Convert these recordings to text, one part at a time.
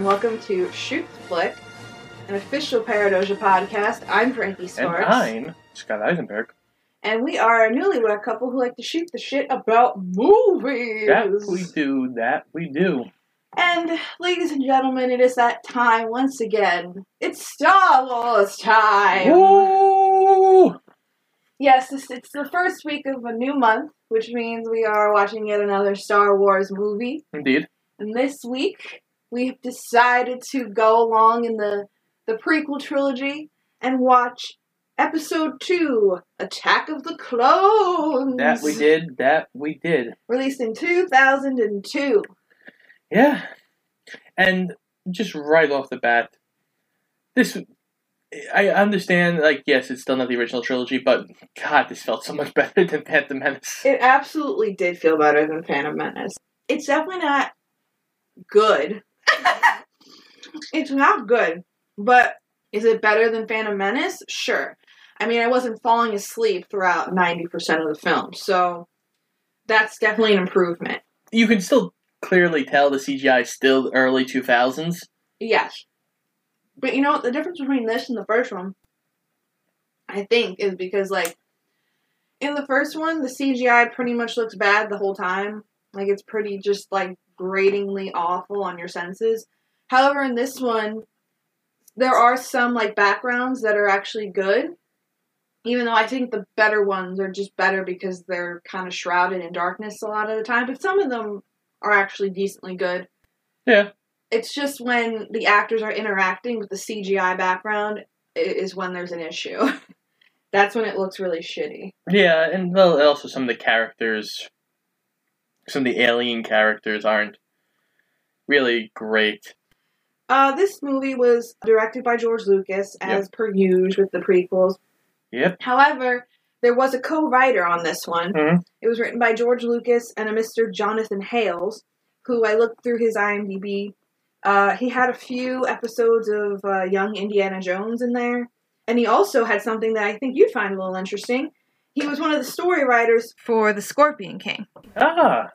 and welcome to Shoot the Flick, an official Paradoja podcast. I'm Frankie And Sparks. I'm Scott Eisenberg. And we are a newlywed couple who like to shoot the shit about movies. That we do. That we do. And, ladies and gentlemen, it is that time once again. It's Star Wars time! Woo! Yes, this, it's the first week of a new month, which means we are watching yet another Star Wars movie. Indeed. And this week, we've decided to go along in the, the prequel trilogy and watch episode 2 Attack of the Clones. That we did. That we did. Released in 2002. Yeah. And just right off the bat, this. I understand, like, yes, it's still not the original trilogy, but God, this felt so much better than Phantom Menace. It absolutely did feel better than Phantom Menace. It's definitely not good. It's not good, but is it better than Phantom Menace? Sure. I mean, I wasn't falling asleep throughout 90% of the film, so that's definitely an improvement. You can still clearly tell the CGI is still early 2000s. Yes. But you know what? The difference between this and the first one, I think, is because, like, in the first one, the CGI pretty much looks bad the whole time. Like, it's pretty just, like, gratingly awful on your senses. However, in this one, there are some, like, backgrounds that are actually good. Even though I think the better ones are just better because they're kind of shrouded in darkness a lot of the time. But some of them are actually decently good Yeah. it's just when the actors are interacting with the CGI background is when there's an issue. That's when it looks really shitty. Yeah, and well, also some of the characters, some of the alien characters aren't really great. Uh, this movie was directed by George Lucas, as per usual with the prequels. Yep. However, there was a co-writer on this one. Mhm. It was written by George Lucas and a Mr. Jonathan Hales, who I looked through his IMDb. Uh, he had a few episodes of uh, Young Indiana Jones in there, and he also had something that I think you'd find a little interesting. He was one of the story writers for The Scorpion King. Ah,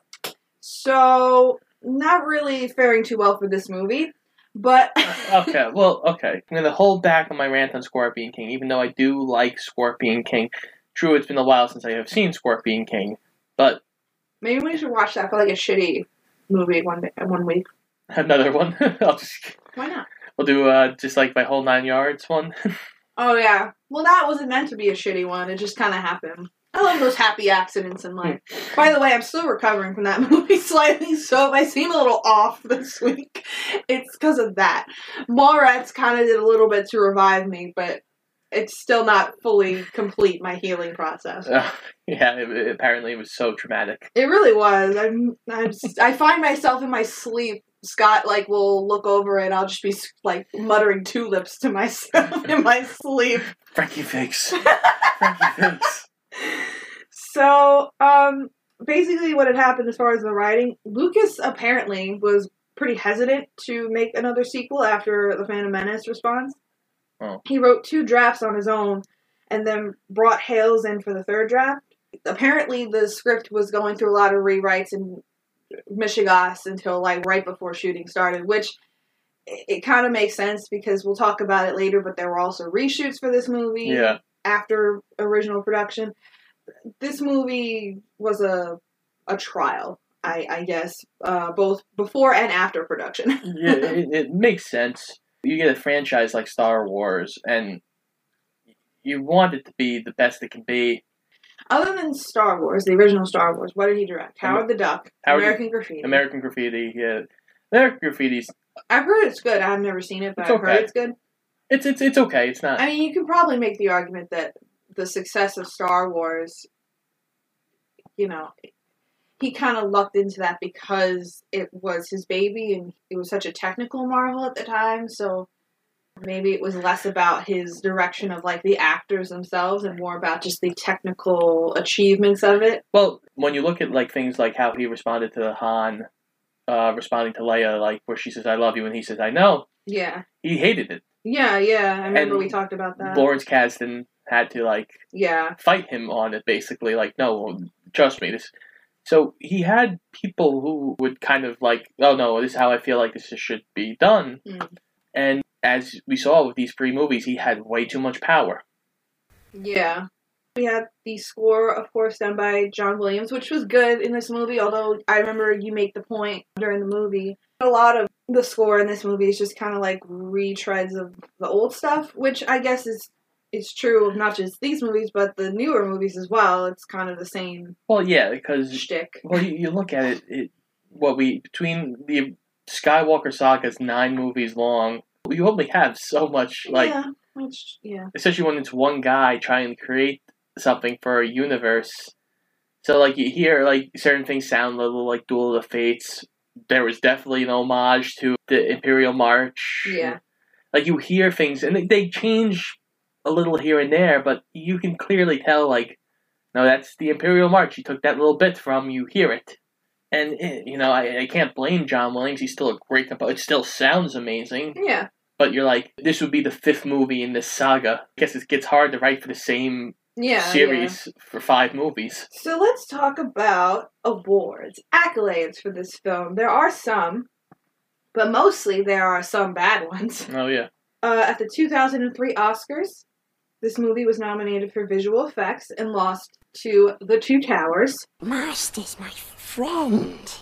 So, not really faring too well for this movie, but okay. Well, okay. I'm gonna hold back on my rant on Scorpion King, even though I do like Scorpion King. True, it's been a while since I have seen Scorpion King, but maybe we should watch that for like a shitty movie one day, one week. another one. I'll just Why not? we'll do uh just like my whole nine yards one. Oh yeah. Well, that wasn't meant to be a shitty one. It just kind of happened. I love those happy accidents in life. By the way, I'm still recovering from that movie slightly, so if I seem a little off this week, it's because of that. Mallrats kind of did a little bit to revive me, but it's still not fully complete my healing process. Uh, yeah, it, it- apparently it was so traumatic. It really was. I'm, I'm s- I find myself in my sleep. Scott like will look over and I'll just be like muttering tulips to myself in my sleep. Frankie Figs. Frankie Figs. So, um, basically, what had happened as far as the writing, Lucas apparently was pretty hesitant to make another sequel after the Phantom Menace response. Oh. He wrote two drafts on his own, and then brought Hales in for the third draft. Apparently, the script was going through a lot of rewrites and mishigas until like right before shooting started, which it, it kind of makes sense because we'll talk about it later. But there were also reshoots for this movie Yeah. After original production. This movie was a a trial, I, I guess, uh, both before and after production. yeah, it, it makes sense. You get a franchise like Star Wars, and you want it to be the best it can be. Other than Star Wars, the original Star Wars, what did he direct? Howard the Duck, Howard- American Graffiti. American Graffiti, yeah, American Graffiti's I've heard it's good. I've never seen it, but I've heard it's good. It's it's it's okay. It's not. I mean, you could probably make the argument that the success of Star Wars, you know, he kind of lucked into that because it was his baby and it was such a technical marvel at the time. So maybe it was less about his direction of like the actors themselves and more about just the technical achievements of it. Well, when you look at like things like how he responded to Han, uh, responding to Leia, like where she says "I love you" and he says "I know," Yeah. he hated it. Yeah, yeah. I remember And we talked about that. Lawrence Kasdan had to like yeah. fight him on it, basically. Like, no, trust me, this So he had people who would kind of like, oh no, this is how I feel like this should be done. Mm. And as we saw with these three movies, he had way too much power. Yeah. We had the score, of course, done by John Williams, which was good in this movie, although I remember you make the point during the movie. A lot of the score in this movie is just kind of like retreads of the old stuff, which I guess is is true of not just these movies, but the newer movies as well. It's kind of the same Well, yeah, because shtick. well, you, you look at it, it what we between the Skywalker saga is nine movies long. You only have so much, like yeah, which, yeah. especially when it's one guy trying to create something for a universe. So like you hear like certain things sound a little like Duel of the Fates. There was definitely an homage to the Imperial March. Yeah. Like you hear things and they, change a little here and there, but you can clearly tell like, no, that's the Imperial March. You took that little bit from. You hear it. And eh, you know, I, I can't blame John Williams. He's still a great composer. It still sounds amazing Yeah. but you're like, this would be the fifth movie in this saga. I guess it gets hard to write for the same Yeah. yeah. series for five movies. So let's talk about awards, accolades for this film. There are some, but mostly there are some bad ones. Oh yeah, Uh, at the 2003 Oscars, this movie was nominated for visual effects and lost to The Two Towers. Master's my friend.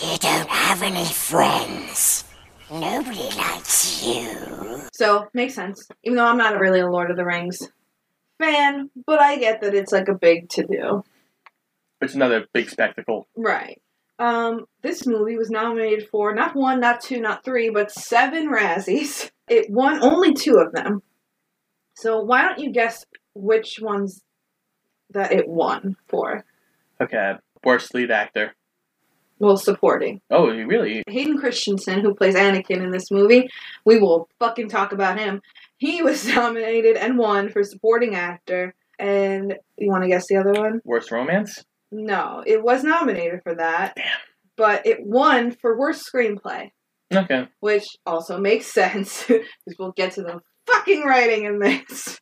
You don't have any friends. Nobody likes you. So, makes sense. Even though I'm not really a Lord of the Rings fan, but I get that it's like a big to do. it's another big spectacle. Right. Um, this movie was nominated for not one, not two, not three, but seven Razzies. It won only two of them. So why don't you guess which ones that it won for? Okay, worst lead actor. Well, supporting. Oh, really? Hayden Christensen, who plays Anakin in this movie, we will fucking talk about him. He was nominated and won for supporting actor. And you want to guess the other one? Worst romance? No, it was nominated for that. Damn. But it won for worst screenplay. Okay. which also makes sense because we'll get to the fucking writing in this.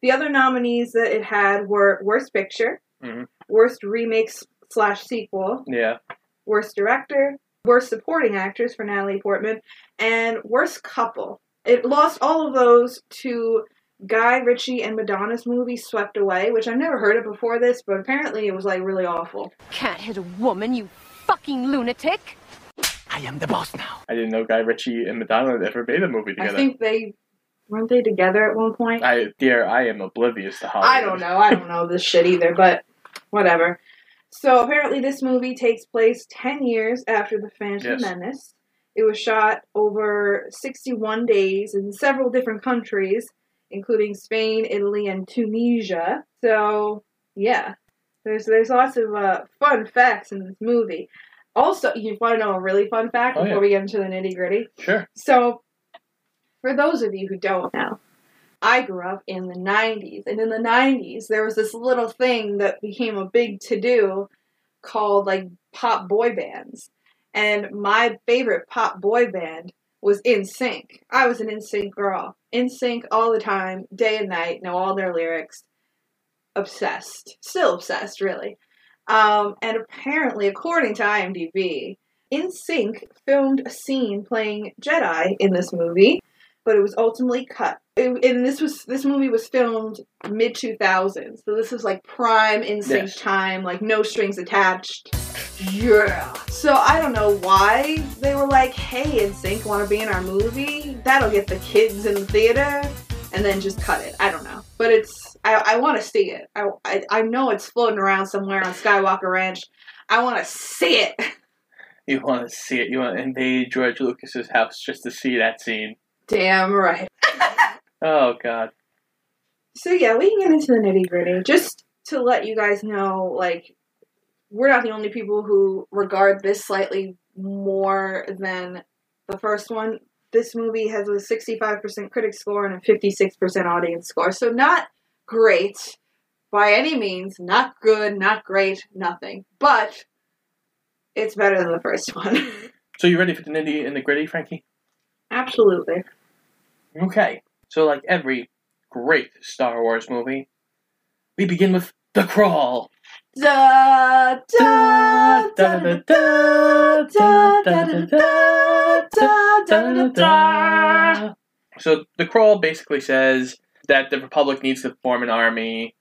The other nominees that it had were Worst Picture, Mhm. Worst Remake slash Sequel, Yeah. Worst Director, Worst Supporting Actors for Natalie Portman, and Worst Couple. It lost all of those to Guy Ritchie and Madonna's movie Swept Away, which I've never heard of before this, but apparently it was like really awful. Can't hit a woman, you fucking lunatic. I am the boss now. I didn't know Guy Ritchie and Madonna had ever made a movie together. I think they weren't they together at one point. I dear, I am oblivious to Hollywood. I don't know. I don't know this shit either, but whatever. So apparently, this movie takes place 10 years after The Phantom Yes. Menace. It was shot over 61 days in several different countries, including Spain, Italy, and Tunisia. So, yeah. There's there's lots of uh, fun facts in this movie. Also, you want to know a really fun fact Oh, before yeah. we get into the nitty gritty? Sure. So, for those of you who don't know, I grew up in the 90s. And in the 90s, there was this little thing that became a big to do called like pop boy bands. And my favorite pop boy band was NSYNC. I was an NSYNC girl. NSYNC all the time, day and night, know all their lyrics. Obsessed. Still obsessed, really. Um, and apparently, according to IMDb, NSYNC filmed a scene playing Jedi in this movie, but it was ultimately cut. It, and this was this movie was filmed mid 2000s, so this is like prime NSYNC Yes. time, like no strings attached. Yeah. So I don't know why they were like, "Hey, Sync, want to be in our movie? That'll get the kids in the theater," and then just cut it. I don't know, but it's I, I want to see it. I, I I know it's floating around somewhere on Skywalker Ranch. I want to see it. You want to see it? You want to invade George Lucas's house just to see that scene? Damn right. Oh God. So yeah, we can get into the nitty gritty. Just to let you guys know, like, we're not the only people who regard this slightly more than the first one. This movie has a 65% critic score and a 56% audience score. So not great by any means. Not good, not great, nothing. But it's better than the first one. So you ready for the nitty and the gritty, Frankie? Absolutely. Okay. So like every great Star Wars movie, we begin with the crawl. Da da da da da da da da da da da da. So the crawl basically says that the Republic needs to form an army.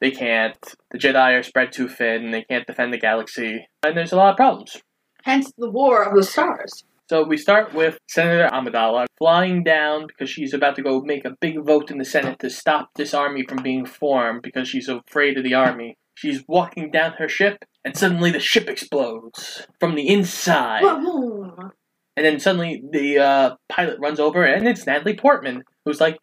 They can't. The Jedi are spread too thin. And they can't defend the galaxy, and there's a lot of problems. Hence the War of the Stars. So we start with Senator Amidala flying down because she's about to go make a big vote in the Senate to stop this army from being formed because she's afraid of the army. She's walking down her ship, and suddenly the ship explodes from the inside. And then suddenly the uh, pilot runs over, and it's Natalie Portman, who's like,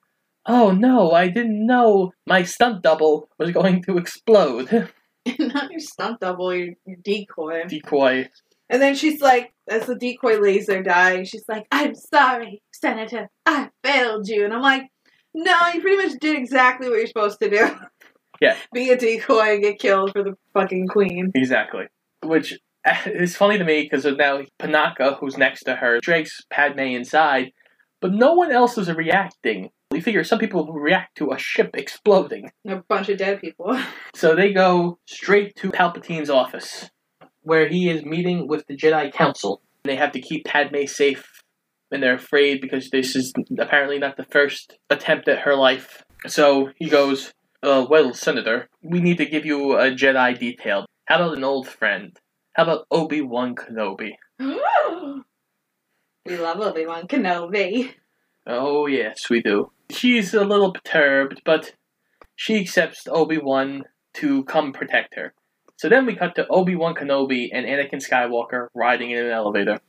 "Oh no, I didn't know my stunt double was going to explode." Not your stunt double, your, your decoy. Decoy. And then she's like, as the decoy lays there dying, she's like, I'm sorry, Senator. I failed you. And I'm like, no, you pretty much did exactly what you're supposed to do. Yeah. Be a decoy and get killed for the fucking queen. Exactly. Which is funny to me because now Panaka, who's next to her, drags Padme inside, but no one else is reacting. You figure some people react to a ship exploding. A bunch of dead people. So they go straight to Palpatine's office, where he is meeting with the Jedi Council. They have to keep Padme safe, and they're afraid because this is apparently not the first attempt at her life. So he goes, uh, Well, Senator, we need to give you a Jedi detail. How about an old friend? How about Obi Wan Kenobi? we love Obi-Wan Kenobi. Oh, yes, we do. She's a little perturbed, but she accepts Obi Wan to come protect her. So then we cut to Obi Wan Kenobi and Anakin Skywalker riding in an elevator.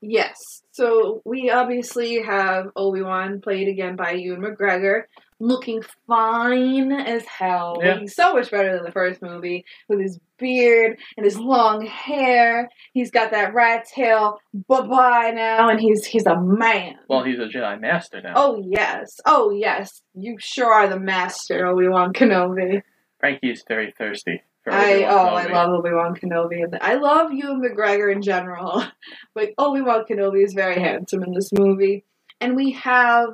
Yes. So we obviously have Obi-Wan played again by Ewan McGregor, looking fine as hell. Yeah. Looking so much better than the first movie with his beard and his long hair. He's got that rat tail bye bye now, oh, and he's he's a man. Well, he's a Jedi Master now. Oh yes, oh yes, you sure are the master, Obi Wan Kenobi. Frankie is very thirsty. I Obi-Wan oh I love Obi Wan Kenobi, and I love Ewan McGregor in general, but Obi Wan Kenobi is very handsome in this movie, and we have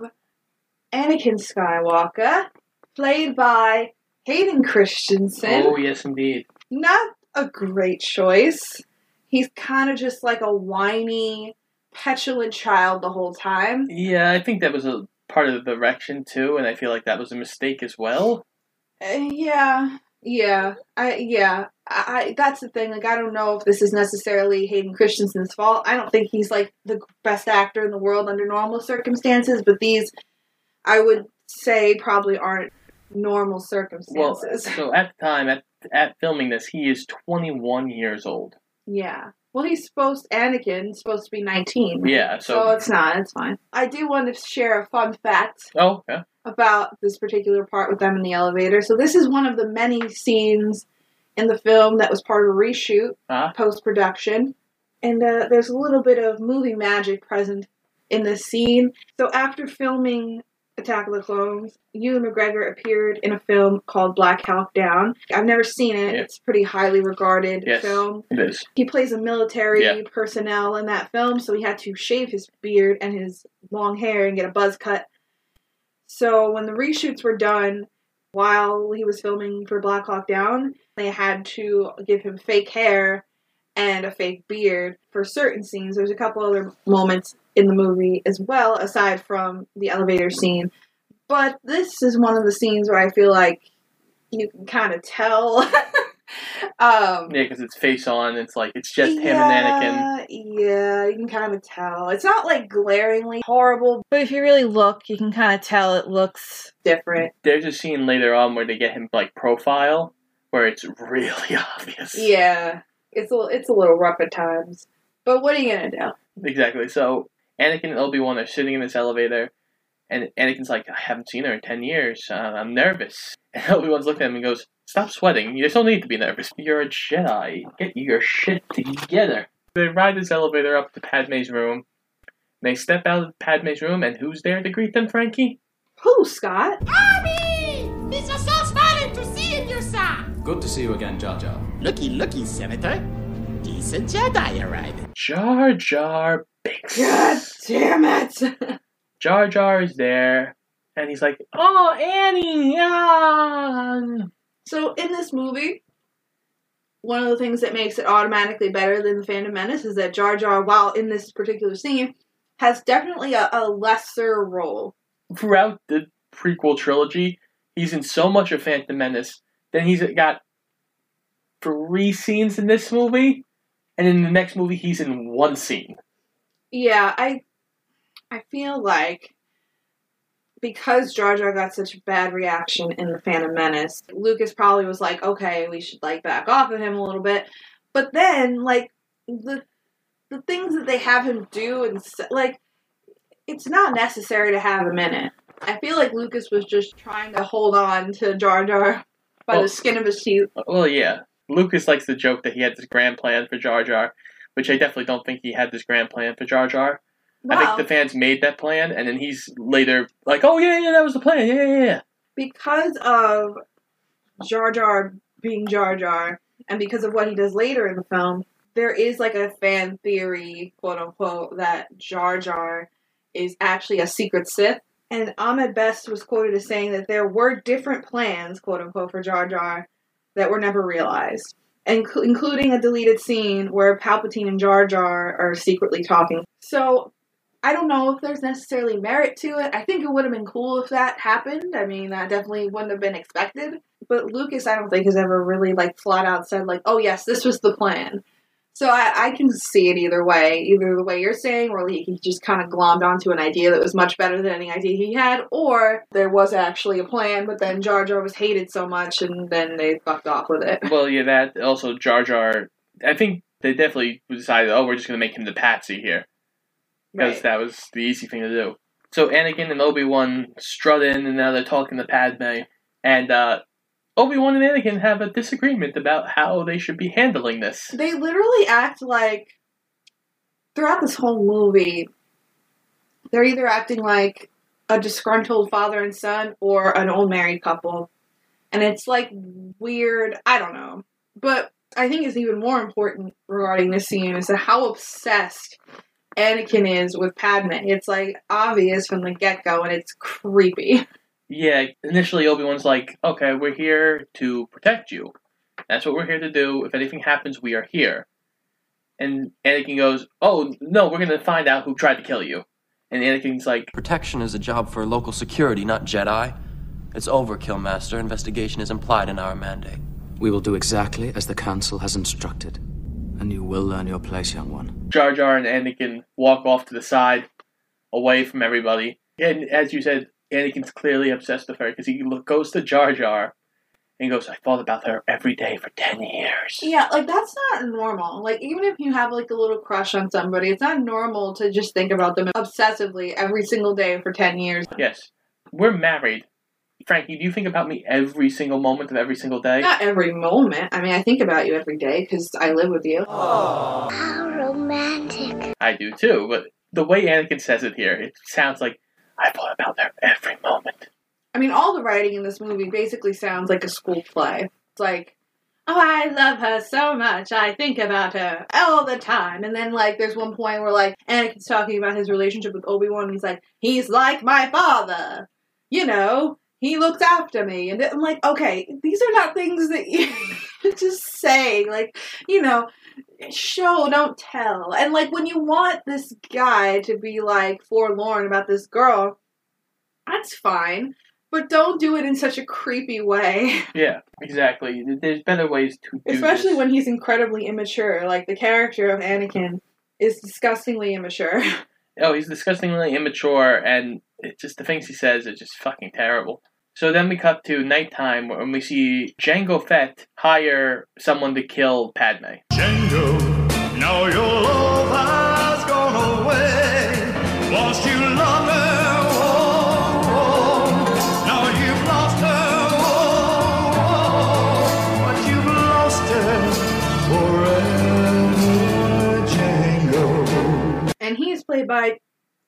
Anakin Skywalker, played by Hayden Christensen. Oh, yes, indeed. Not a great choice. He's kind of just like a whiny, petulant child the whole time. Yeah, I think that was a part of the direction, too, and I feel like that was a mistake as well. Uh, yeah, yeah, I yeah. I, I that's the thing. Like, I don't know if this is necessarily Hayden Christensen's fault. I don't think he's like the best actor in the world under normal circumstances, but these, I would say, probably aren't normal circumstances. Well, so at the time, at, at filming this, he is 21 years old. yeah. Well, he's supposed Anakin's supposed to be nineteen. Yeah, So so. it's not. It's fine. I do want to share a fun fact Oh, yeah. about this particular part with them in the elevator. So this is one of the many scenes in the film that was part of a reshoot, Ah. post production, and uh, there's a little bit of movie magic present in this scene. So after filming Attack of the Clones, Ewan McGregor appeared in a film called Black Hawk Down. I've never seen it. Yeah. It's a pretty highly regarded Yes. film. It is. He plays a military Yeah. personnel in that film, so he had to shave his beard and his long hair and get a buzz cut. So when the reshoots were done, while he was filming for Black Hawk Down, they had to give him fake hair and a fake beard for certain scenes. There's a couple other moments in the movie as well, aside from the elevator scene. But this is one of the scenes where I feel like you can kind of tell. um, Yeah, because it's face on. It's like, it's just him and Anakin. yeah, you can kind of tell. It's not like glaringly horrible, but if you really look, you can kind of tell it looks different. There's a scene later on where they get him, like, profile, where it's really obvious. Yeah, it's a it's a little rough at times. But what are you gonna do? Exactly. So Anakin and Obi Wan are sitting in this elevator, and Anakin's like, "I haven't seen her in ten years. Uh, I'm nervous." And Obi Wan's looking at him and goes, "Stop sweating. You just don't need to be nervous. You're a Jedi. Get your shit together." They ride this elevator up to Padme's room. They step out of Padme's room, and who's there to greet them, Frankie? Who, Scott? Army! This is so smiling to see you, sir! Good to see you again, Jar Jar. Looky, looky, Senator. Decent Jedi arriving. Jar Jar Binks. God damn it! Jar Jar is there, and he's like, "Oh, Annie, ah." so in this movie, one of the things that makes it automatically better than the Phantom Menace is that Jar Jar, while in this particular scene, has definitely a, a lesser role. Throughout the prequel trilogy, he's in so much of Phantom Menace. Then he's got three scenes in this movie, and in the next movie, he's in one scene. Yeah, I I feel like because Jar Jar got such a bad reaction in the Phantom Menace, Lucas probably was like, okay, we should like back off of him a little bit. But then, like the the things that they have him do and like, it's not necessary to have him in it. I feel like Lucas was just trying to hold on to Jar Jar by Well- the skin of his teeth. Well, yeah. Lucas likes to joke that he had this grand plan for Jar Jar, which I definitely don't think he had this grand plan for Jar Jar. I think the fans made that plan, and then he's later like, "Oh yeah, yeah, that was the plan. Yeah, yeah, yeah." because of Jar Jar being Jar Jar, and because of what he does later in the film, there is like a fan theory, quote unquote, that Jar Jar is actually a secret Sith. And Ahmed Best was quoted as saying that there were different plans, quote unquote, for Jar Jar that were never realized, inclu- including a deleted scene where Palpatine and Jar Jar are secretly talking. So I don't know if there's necessarily merit to it. I think it would have been cool if that happened. I mean, that definitely wouldn't have been expected. But Lucas, I don't think has ever really like flat out said like, "Oh yes, this was the plan." So I, I can see it either way, either the way you're saying, or he, he just kind of glommed onto an idea that was much better than any idea he had, or there was actually a plan, but then Jar Jar was hated so much, and then they fucked off with it. Well, yeah, that also Jar Jar. I think they definitely decided, oh, we're just gonna make him the patsy here because Right. that was the easy thing to do. So Anakin and Obi Wan strut in, and now they're talking to Padme, and uh, Obi Wan and Anakin have a disagreement about how they should be handling this. They literally act like throughout this whole movie, they're either acting like a disgruntled father and son or an old married couple. And it's like weird. I don't know. But I think it's even more important regarding this scene is how obsessed Anakin is with Padme. It's like obvious from the get go and it's creepy. Yeah, initially Obi Wan's like, okay, we're here to protect you. That's what we're here to do. If anything happens, we are here. And Anakin goes, oh, no, we're going to find out who tried to kill you. And Anakin's like, Protection is a job for local security, not Jedi. It's overkill, Master. Investigation is implied in our mandate. We will do exactly as the Council has instructed, and you will learn your place, young one. Jar Jar and Anakin walk off to the side, away from everybody. And as you said, Anakin's clearly obsessed with her because he lo- goes to Jar Jar and goes, I thought about her every day for 10 years. Yeah, like that's not normal. Like even if you have like a little crush on somebody, it's not normal to just think about them obsessively every single day for 10 years. Yes. We're married. Frankie, do you think about me every single moment of every single day? Not every moment. I mean, I think about you every day because I live with you. How romantic. I do too, but the way Anakin says it here, it sounds like I thought about her every moment. I mean, all the writing in this movie basically sounds like a school play. It's like, oh, I love her so much. I think about her all the time. And then, like, there's one point where, like, Anakin's talking about his relationship with Obi Wan. and He's like, he's like my father. You know, he looks after me. And I'm like, okay, these are not things that you just say. Like, you know, show, don't tell. And, like, when you want this guy to be, like, forlorn about this girl, that's fine. But don't do it in such a creepy way. Yeah, exactly. There's better ways to do Especially this. when he's incredibly immature. Like the character of Anakin is disgustingly immature. Oh, he's disgustingly immature, and it just the things he says are just fucking terrible. So then we cut to nighttime, when we see Jango Fett hire someone to kill Padme. Django, now your love has gone away. Lost you played by,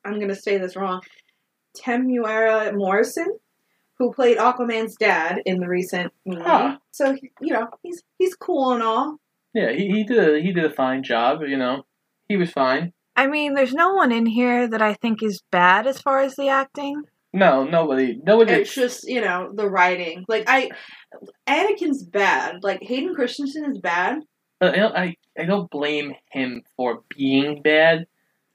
I'm going to say this wrong, Temuera Morrison, who played Aquaman's dad in the recent movie. Huh. So, you know, he's he's cool and all. Yeah, he, he did a, he did a fine job. You know, he was fine. I mean, there's no one in here that I think is bad as far as the acting. No, nobody, nobody. It's just you know the writing. Like I, Anakin's bad. Like Hayden Christensen is bad. But I don't, I, I don't blame him for being bad.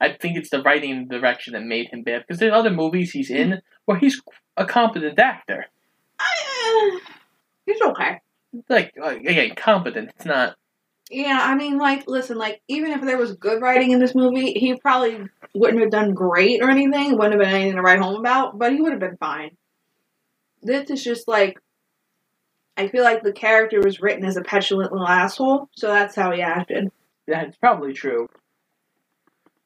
I think it's the writing and direction that made him bad. Because there's other movies he's in where he's a competent actor. I, uh, he's okay. Like, like, again, competent. It's not. Yeah, I mean, like, listen, like, even if there was good writing in this movie, he probably wouldn't have done great or anything. Wouldn't have been anything to write home about, but he would have been fine. This is just like, I feel like the character was written as a petulant little asshole, so that's how he acted. That's probably true.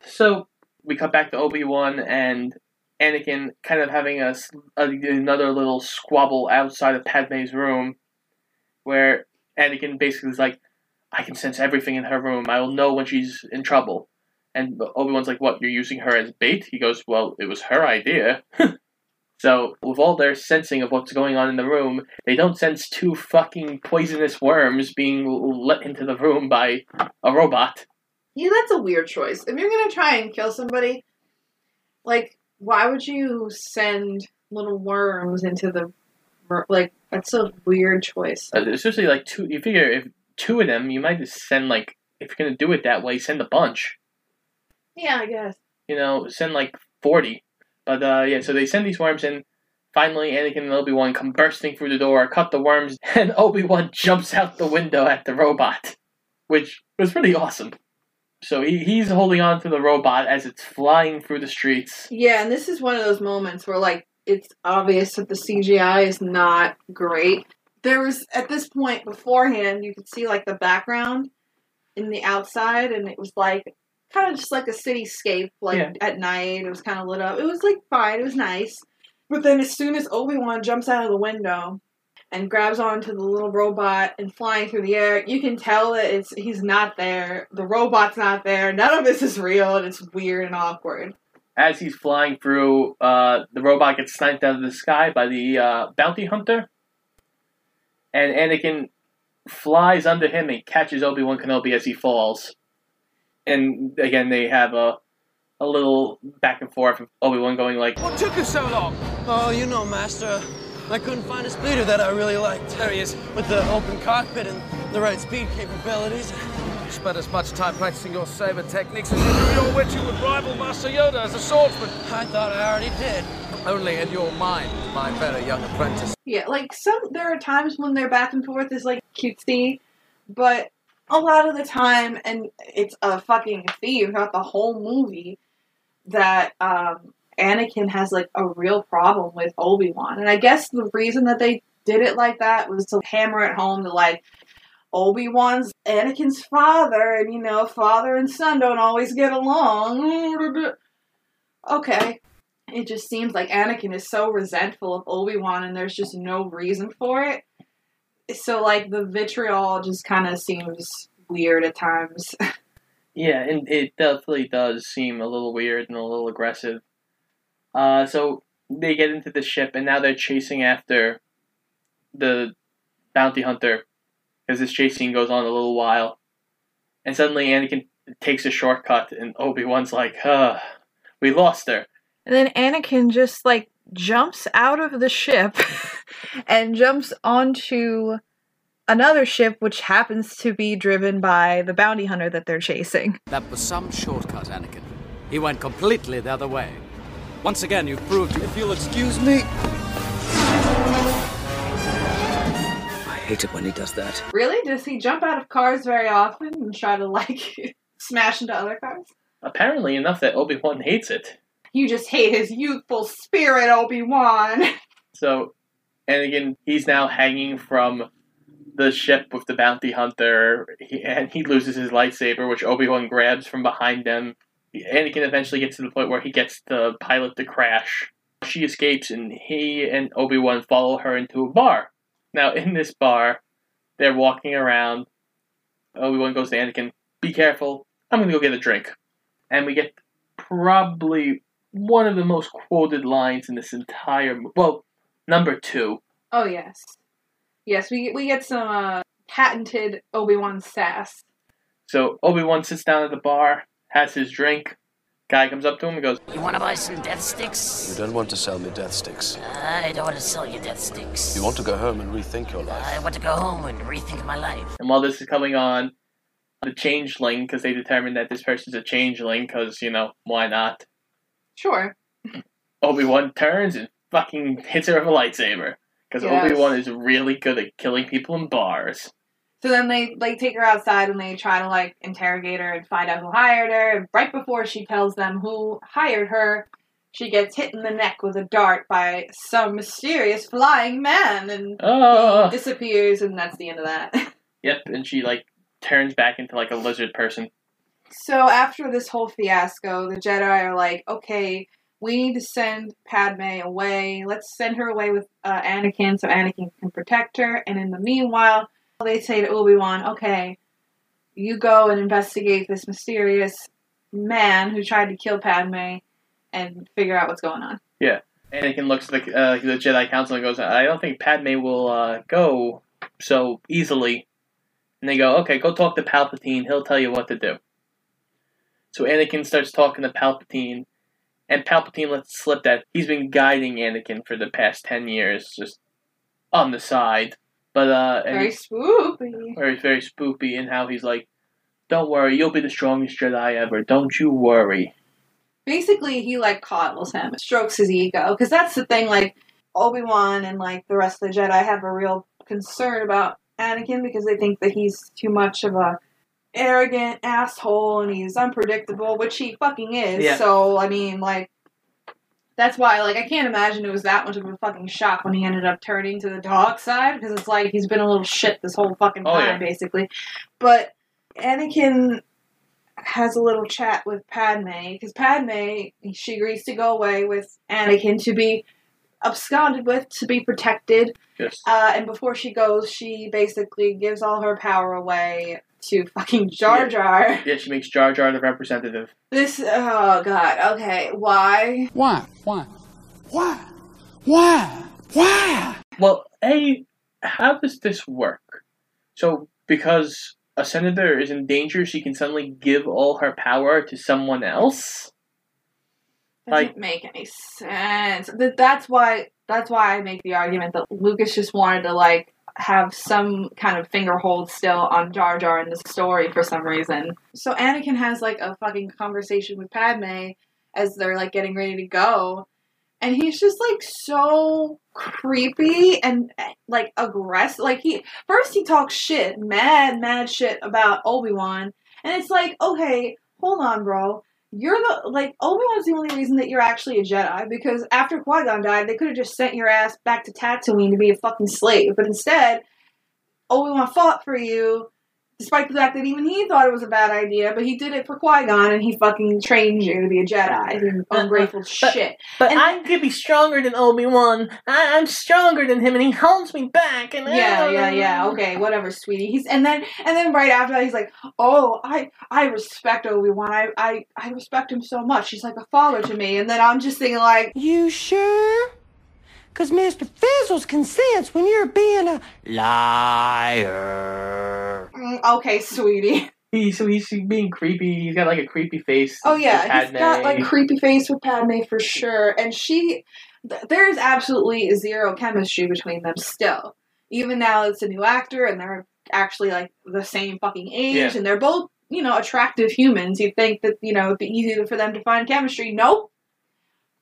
So we cut back to Obi Wan and Anakin kind of having a, another little squabble outside of Padme's room, where Anakin basically is like, "I can sense everything in her room. I will know when she's in trouble." And Obi Wan's like, "What? You're using her as bait?" He goes, "Well, it was her idea." so with all their sensing of what's going on in the room, they don't sense two fucking poisonous worms being let into the room by a robot. Yeah, that's a weird choice. If you're gonna try and kill somebody, like, why would you send little worms into the like? That's a weird choice. Uh, Especially like two. You figure if two of them, you might just send like if you're gonna do it that way, send a bunch. Yeah, I guess. You know, send like forty. But uh, yeah, so they send these worms in. Finally, Anakin and Obi Wan come bursting through the door, cut the worms, and Obi Wan jumps out the window at the robot, which was pretty awesome. So he, he's holding on to the robot as it's flying through the streets. Yeah, and this is one of those moments where like it's obvious that the CGI is not great. There was at this point beforehand you could see like the background in the outside and it was like kind of just like a cityscape like Yeah. at night. It was kind of lit up. It was like fine, it was nice. But then as soon as Obi-Wan jumps out of the window and grabs onto the little robot and flying through the air, you can tell that it's he's not there. The robot's not there. None of this is real and it's weird and awkward. As he's flying through, uh, the robot gets sniped out of the sky by the uh, bounty hunter, and Anakin flies under him and catches Obi Wan Kenobi as he falls. And again, they have a a little back and forth of Obi Wan going like, What took you so long? Oh, you know, Master. I couldn't find a speeder that I really liked. There he is. With the open cockpit and the right speed capabilities. You spent as much time practicing your saber techniques as you do your which you would rival Master Yoda as a swordsman. I thought I already did. Only in your mind, my very young apprentice. Yeah, like some there are times when their back and forth is like cutesy, but a lot of the time, and it's a fucking theme throughout the whole movie that um, Anakin has like a real problem with Obi Wan, and I guess the reason that they did it like that was to hammer it home to like Obi Wan's Anakin's father, and you know, father and son don't always get along. Okay, it just seems like Anakin is so resentful of Obi Wan, and there's just no reason for it. So, like, the vitriol just kind of seems weird at times. Yeah, and it definitely does seem a little weird and a little aggressive. Uh, so they get into the ship, and now they're chasing after the bounty hunter because this chase scene goes on a little while. And suddenly Anakin takes a shortcut, and Obi Wan's like, "Huh, we lost her." And then Anakin just like jumps out of the ship and jumps onto another ship, which happens to be driven by the bounty hunter that they're chasing. That was some shortcut, Anakin. He went completely the other way. Once again, you've proved. If you'll excuse me. I hate it when he does that. really? Does he jump out of cars very often and try to, like, smash into other cars? Apparently enough that Obi Wan hates it. You just hate his youthful spirit, Obi Wan. So Anakin, he's now hanging from the ship with the bounty hunter, he, and he loses his lightsaber, which Obi Wan grabs from behind him. Anakin eventually gets to the point where he gets the pilot to crash. She escapes, and he and Obi Wan follow her into a bar. Now, in this bar, they're walking around. Obi Wan goes to Anakin, "Be careful! I'm gonna go get a drink." And we get probably one of the most quoted lines in this entire well, number two. Oh, yes. Yes, we, we get some uh, patented Obi Wan sass. So Obi Wan sits down at the bar, has his drink, Guy comes up to him and goes, You want to buy some death sticks? You don't want to sell me death sticks. I don't want to sell you death sticks. You want to go home and rethink your life. I want to go home and rethink my life. and while this is coming on, the changeling, because they determined that this person's a changeling, because, you know, why not? Sure. Obi Wan turns and fucking hits her with a lightsaber. Because Yes. Obi Wan is really good at killing people in bars. So then they like take her outside and they try to like interrogate her and find out who hired her. And right before she tells them who hired her, she gets hit in the neck with a dart by some mysterious flying man and Oh. he disappears. And that's the end of that. Yep, and she, like, turns back into, like, a lizard person. So after this whole fiasco, the Jedi are like, okay, we need to send Padme away. Let's send her away with uh, Anakin so Anakin can protect her. And in the meanwhile, they say to Obi Wan, okay, you go and investigate this mysterious man who tried to kill Padme and figure out what's going on. Yeah. Anakin looks at the, uh, the Jedi Council and goes, I don't think Padme will uh, go so easily. And they go, okay, go talk to Palpatine. He'll tell you what to do. So Anakin starts talking to Palpatine, and Palpatine lets slip that he's been guiding Anakin for the past 10 years, just on the side. But, uh, Very spoopy. very, very spoopy in how he's like, don't worry, you'll be the strongest Jedi ever. Don't you worry. basically he like coddles him, strokes his ego, because that's the thing. Like Obi Wan and like the rest of the Jedi have a real concern about Anakin because they think that he's too much of a arrogant asshole and he's unpredictable, which he fucking is. Yeah. So I mean, like. That's why, like, I can't imagine it was that much of a fucking shock when he ended up turning to the dark side, because it's like he's been a little shit this whole fucking Oh, time, yeah. basically. But Anakin has a little chat with Padme because Padme she agrees to go away with Anakin to be absconded with to be protected. Yes. Uh, and before she goes, she basically gives all her power away to fucking Jar Jar. Yeah, she makes Jar Jar the representative. This oh god. Okay, why? Why? Why? Why? Why? Why? Well, A, how does this work? So, because a senator is in danger, she can suddenly give all her power to someone else? Doesn't Like- make any sense. That's why that's why I make the argument that Lucas just wanted to like have some kind of finger hold still on Jar Jar in the story for some reason. So Anakin has like a fucking conversation with Padme as they're like getting ready to go. And he's just like so creepy and like aggressive. Like he first he talks shit, mad, mad shit about Obi Wan, and it's like, okay, hold on, bro. You're the like Obi Wan's the only reason that you're actually a Jedi because after Qui Gon died, they could have just sent your ass back to Tatooine to be a fucking slave, but instead, Obi Wan fought for you, despite the fact that even he thought it was a bad idea. But he did it for Qui Gon, and he fucking trained you to be a Jedi. You ungrateful shit. But And- I'm gonna be stronger than Obi Wan. I'm stronger than him, and he holds me back. And Yeah, uh, yeah, yeah. Okay, whatever, sweetie. He's and then and then right after that, he's like, "Oh, I I respect Obi Wan. I, I I respect him so much. He's like a father to me." And then I'm just thinking like, You sure? Because Mr. Fizzles can sense when you're being a liar. mm, "Okay, sweetie." He, so he's being creepy. He's got like a creepy face. Oh yeah, he's got like creepy face with Padme for sure, and she. Th- there's absolutely zero chemistry between them still. Even now, it's a new actor, and they're actually like the same fucking age, Yeah. and they're both you know attractive humans. You'd think that you know it'd be easy for them to find chemistry. Nope.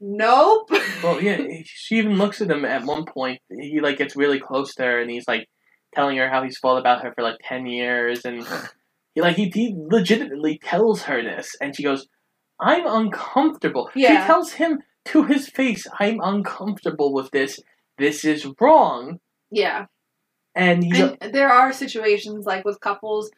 Nope. Well, yeah, she even looks at him at one point. He like gets really close to her, and he's like telling her how he's felt about her for like ten years, and he like he, he legitimately tells her this, and she goes, "I'm uncomfortable." Yeah. She tells him to his face, "I'm uncomfortable with this. This is wrong." yeah. And And there are situations like with couples,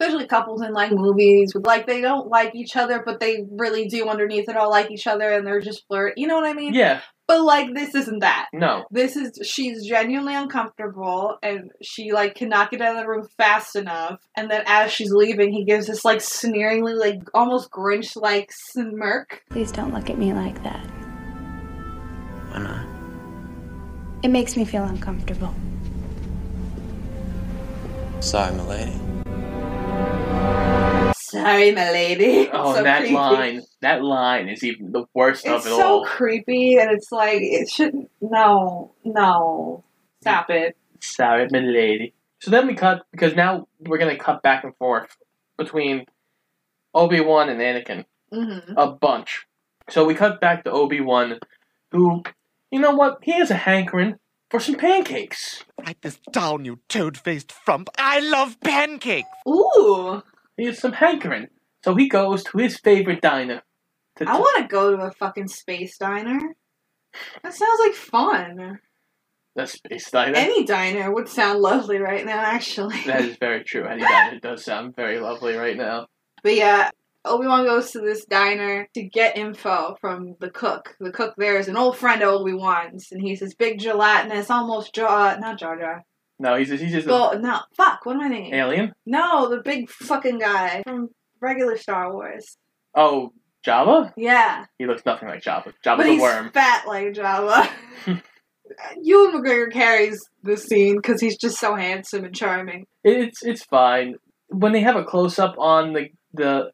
especially couples in like movies, with like they don't like each other, but they really do underneath it all like each other, and they're just flirt. You know what I mean? yeah, But like this isn't that. no, This is she's genuinely uncomfortable, and she like cannot get out of the room fast enough. And then as she's leaving, he gives this like sneeringly, like almost Grinch like smirk. Please don't look at me like that. Why not? It makes me feel uncomfortable. Sorry, milady. Sorry, my lady. Oh, So that creepy. line That line is even the worst It's of it so all. It's so creepy, and it's like it shouldn't. No, no, stop it. Sorry, my lady. So then we cut because now we're gonna cut back and forth between Obi Wan and Anakin hmm a bunch. So we cut back to Obi Wan, who, you know what? He has a hankering for some pancakes. Write this down, you toad-faced frump. I love pancakes. Ooh, He has some hankering, so he goes to his favorite diner. To I want to go to a fucking space diner. That sounds like fun. the space diner. Any diner would sound lovely right now, actually. that is very true. Any diner does sound very lovely right now. But yeah, Obi Wan goes to this diner to get info from the cook. The cook there is an old friend of Obi Wan's, and he's this big gelatinous, almost jaw, not Jar Jar. No, he's just, he's just Well, no, fuck. What am I thinking? alien. No, the big fucking guy from regular Star Wars. Oh, Jabba. Yeah, He looks nothing like Jabba. but Jabba's a worm. fat like Jabba. Ewan McGregor carries the scene because he's just so handsome and charming. It's it's fine. When they have a close up on the the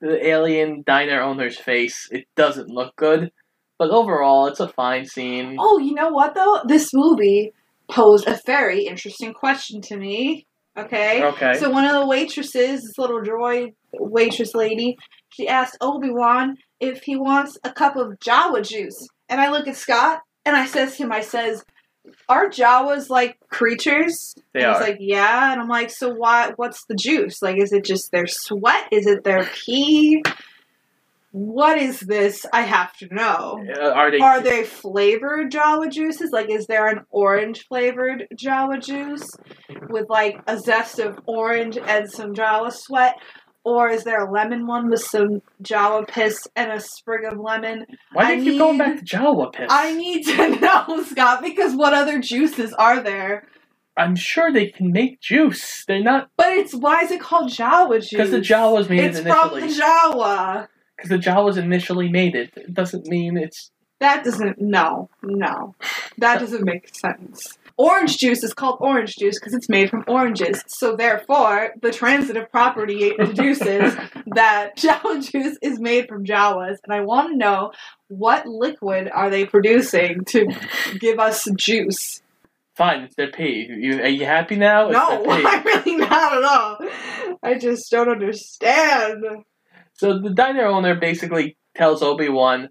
the alien diner owner's face, it doesn't look good. But overall, it's a fine scene. Oh, you know what though? This movie posed a very interesting question to me. Okay. Okay. So one of the waitresses, this little droid waitress lady, she asked Obi Wan if he wants a cup of Jawa juice, and I look at Scott and I says to him, I says, "Are Jawas like creatures?" They and he's are. like, "Yeah," and I'm like, "So why? What's the juice? Like, is it just their sweat? Is it their pee?" What is this? I have to know. Uh, are they? Are they flavored Jawa juices? Like, is there an orange flavored Jawa juice with like a zest of orange and some Jawa sweat? Or is there a lemon one with some Jawa piss and a sprig of lemon? Why do I you keep going back to Jawa piss? I need to know, Scott, because what other juices are there? I'm sure they can make juice. They're not But it's why is it called Jawa juice? because the Jawas made It's it from the. Jawa. Because the Jawas initially made it. It doesn't mean it's. That doesn't. No, no, that doesn't make sense. Orange juice is called orange juice because it's made from oranges. So therefore, the transitive property deduces that Jawa juice is made from Jawas, and I want to know what liquid are they producing to give us juice? Fine, it's their pee. You, are you happy now? It's No. I'm really not at all. I just don't understand. So the diner owner basically tells Obi Wan,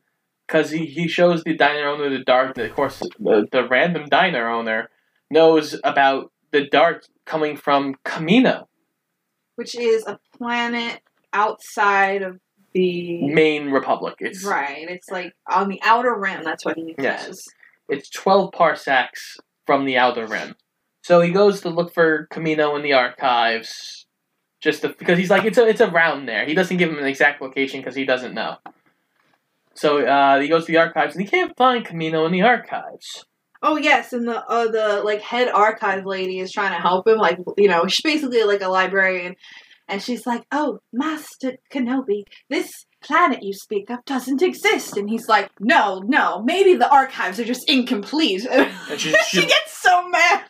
because he, he shows the diner owner the dart. and Of course, the, the random diner owner knows about the dart coming from Kamino, Which is a planet outside of the main republic. It's Right. It's like on the outer rim. That's what he Yes. says. it's twelve parsecs from the outer rim. So he goes to look for Kamino in the archives, just to, because he's like it's a, it's around there. He doesn't give him an exact location because he doesn't know. So uh, he goes to the archives and he can't find Kamino in the archives. Oh yes, and the uh, the like head archive lady is trying to help him. Like you know, she's basically like a librarian, and she's like, "Oh, Master Kenobi, this planet you speak of doesn't exist." And he's like, "No, no, maybe the archives are just incomplete." And she, she gets so mad.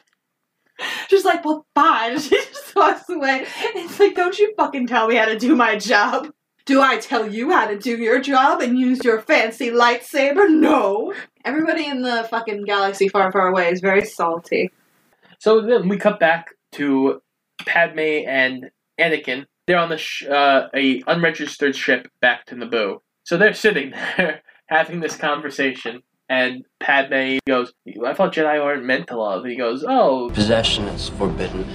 She's like, "Well, fine." She just walks away. It's like, "Don't you fucking tell me how to do my job." Do I tell you how to do your job and use your fancy lightsaber? No. Everybody in the fucking galaxy far, far away is very salty. So then we cut back to Padme and Anakin. They're on the sh- uh, a unregistered ship back to Naboo. So they're sitting there having this conversation, and Padme goes, "I thought Jedi weren't meant to love." He goes, "Oh, Possession is forbidden.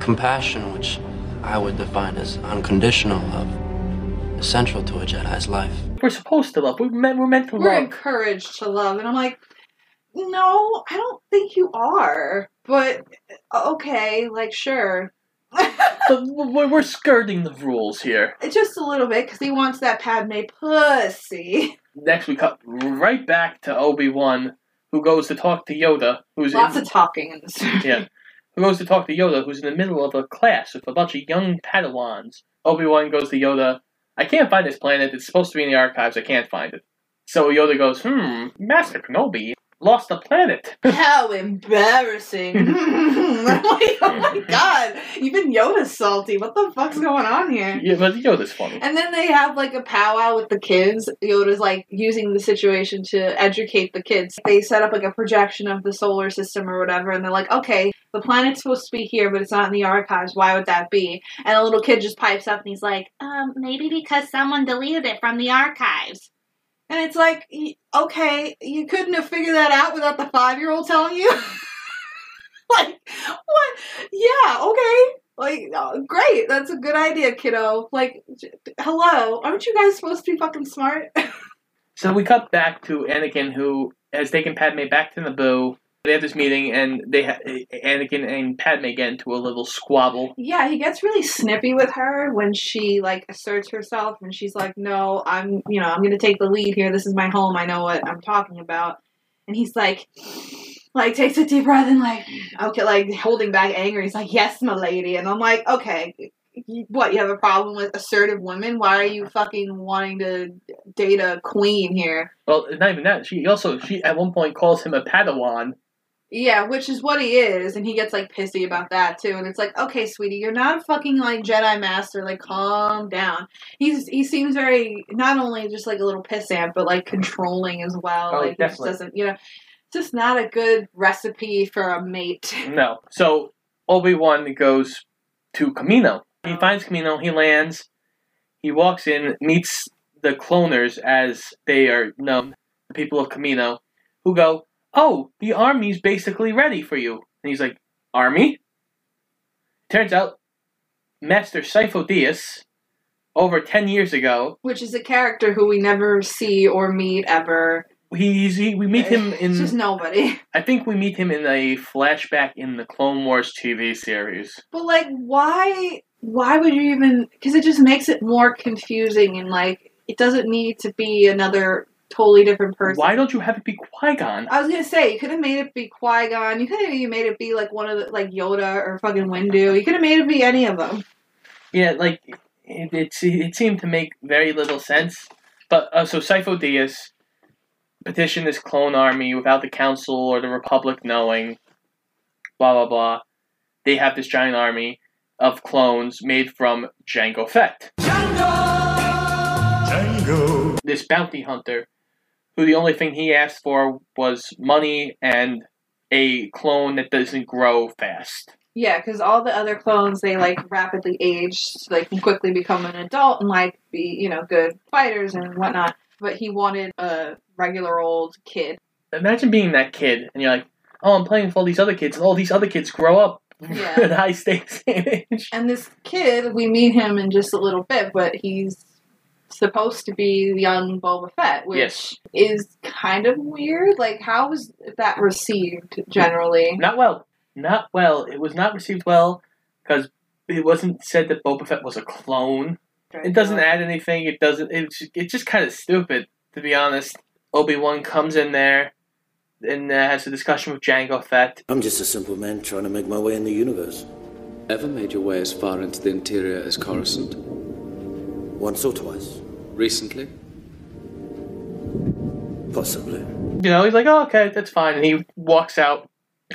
Compassion, which I would define as unconditional love, is central to a Jedi's life. we're supposed to love. We're meant, we're meant to love. We're love." encouraged to love. And I'm like, no, I don't think you are. But, uh, okay, like, sure. but we're, we're skirting the rules here. Just a little bit, because he wants that Padme pussy. Next, we cut right back to Obi Wan, who goes to talk to Yoda, who's Lots in, of talking in this yeah, who goes to talk to Yoda, who's in the middle of a class with a bunch of young Padawans. Obi Wan goes to Yoda, I can't find this planet. It's supposed to be in the archives. I can't find it. So Yoda goes, hmm, Master Kenobi, lost the planet. How embarrassing. Oh my god. Even Yoda's salty. What the fuck's going on here? yeah, but Yoda's funny. And then they have like a powwow with the kids. Yoda's like using the situation to educate the kids. They set up like a projection of the solar system or whatever, and they're like, okay, the planet's supposed to be here, but it's not in the archives. Why would that be? And a little kid just pipes up and he's like, um, maybe because someone deleted it from the archives. And it's like, okay, you couldn't have figured that out without the five year old telling you? like, what? Yeah, okay. Like, uh, great. That's a good idea, kiddo. Like, hello. Aren't you guys supposed to be fucking smart? So we cut back to Anakin, who has taken Padme back to Naboo. They have this meeting, and they ha- Anakin and Padme get into a little squabble. yeah, he gets really snippy with her when she, like, asserts herself and she's like, no, I'm, you know, I'm gonna take the lead here. This is my home. I know what I'm talking about. And he's like, like, takes a deep breath and, like, okay, like, holding back anger. He's like, yes, my lady. And I'm like, okay, what, you have a problem with assertive women? Why are you fucking wanting to date a queen here? Well, not even that. She also she at one point calls him a Padawan. Yeah, which is what he is, and he gets like pissy about that too. And it's like, okay, sweetie, you're not a fucking like Jedi master. Like, calm down. He's he seems very not only just like a little pissant, but like controlling as well. Oh, like, he just definitely. doesn't, you know, it's just not a good recipe for a mate. No. So Obi Wan goes to Kamino. He oh. finds Kamino. He lands. He walks in, meets the cloners as they are known, the people of Kamino, who go, "Oh, the army's basically ready for you." And he's like, "Army?" Turns out, Master Dyas, over ten years ago, Which is a character who we never see or meet ever. he's he, we meet him It's in. just nobody. I think we meet him in a flashback in the Clone Wars TV series. But like, why? Why would you even? Because it just makes it more confusing, and like, it doesn't need to be another totally different person. Why don't you have it be Qui Gon? I was gonna say you could have made it be Qui Gon. You could have even made it be like one of the like Yoda or fucking Windu. You could have made it be any of them. Yeah, like it, it, it seemed to make very little sense. But uh, so Sifo Dyas petitioned this clone army without the council or the Republic knowing. Blah blah blah. They have this giant army of clones made from Jango Fett, Jango. this bounty hunter, who the only thing he asked for was money and a clone that doesn't grow fast. Yeah, because all the other clones they like rapidly age, so they can quickly become an adult and like be you know good fighters and whatnot. But he wanted a regular old kid. Imagine being that kid and you're like, oh, I'm playing with all these other kids, and all these other kids grow up Yeah. at high stakes age. And this kid, we meet him in just a little bit, but he's supposed to be young Boba Fett, which Yes. is kind of weird. Like, how was that received generally? Not well. Not well. It was not received well because it wasn't said that Boba Fett was a clone. It doesn't add anything. It doesn't. It's it's just kind of stupid to be honest. Obi Wan comes in there and uh, has a discussion with Jango Fett. I'm just a simple man trying to make my way in the universe. Ever made your way as far into the interior as Coruscant? Once or twice. Recently? Possibly. You know, he's like, "Oh, okay, that's fine," and he walks out.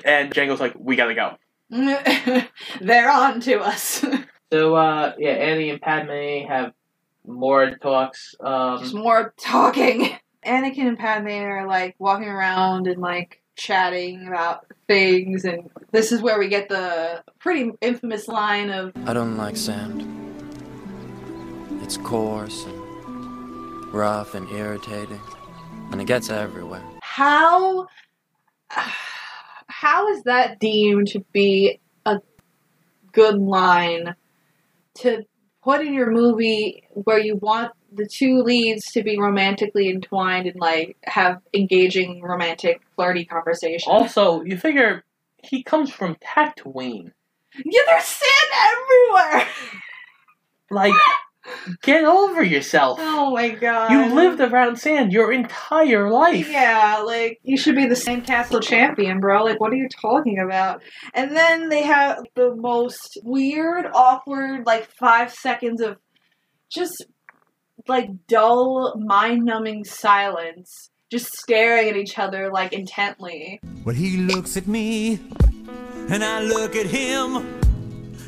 And Jango's like, "We gotta go." They're on to us. So uh, yeah, Annie and Padme have more talks. Um, Just more talking. Anakin and Padme are like walking around and like chatting about things, and this is where we get the pretty infamous line of I don't like sand. It's coarse and rough and irritating, and it gets everywhere. how how is that deemed to be a good line to put in your movie where you want the two leads to be romantically entwined and like have engaging romantic flirty conversation also, you figure he comes from Tatooine. yeah there's sand everywhere Like, get over yourself. oh my god You lived around sand your entire life. Yeah, like you should be the sandcastle champion, bro. Like, what are you talking about? And then they have the most weird, awkward, like five seconds of just like dull, mind numbing silence. just staring at each other like intently. But he looks at me, and I look at him,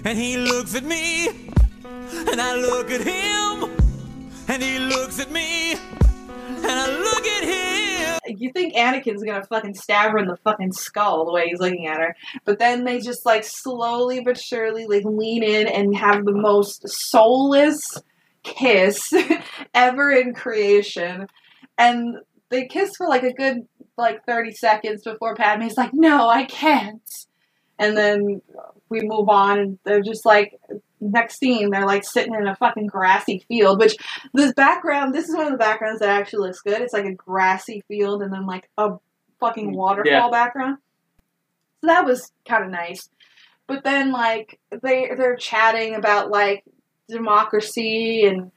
and he looks at me, and I look at him, and he looks at me, and I look at him. You think Anakin's gonna fucking stab her in the fucking skull the way he's looking at her, but then they just like slowly but surely like lean in and have the most soulless kiss ever in creation, and they kiss for like a good like thirty seconds before Padme's like, "No, I can't," and then we move on, and they're just like. Next scene, they're like sitting in a fucking grassy field, which this background, this is one of the backgrounds that actually looks good. It's like a grassy field and then like a fucking mm, waterfall Yeah. background. So that was kind of nice. But then like they they're chatting about like democracy and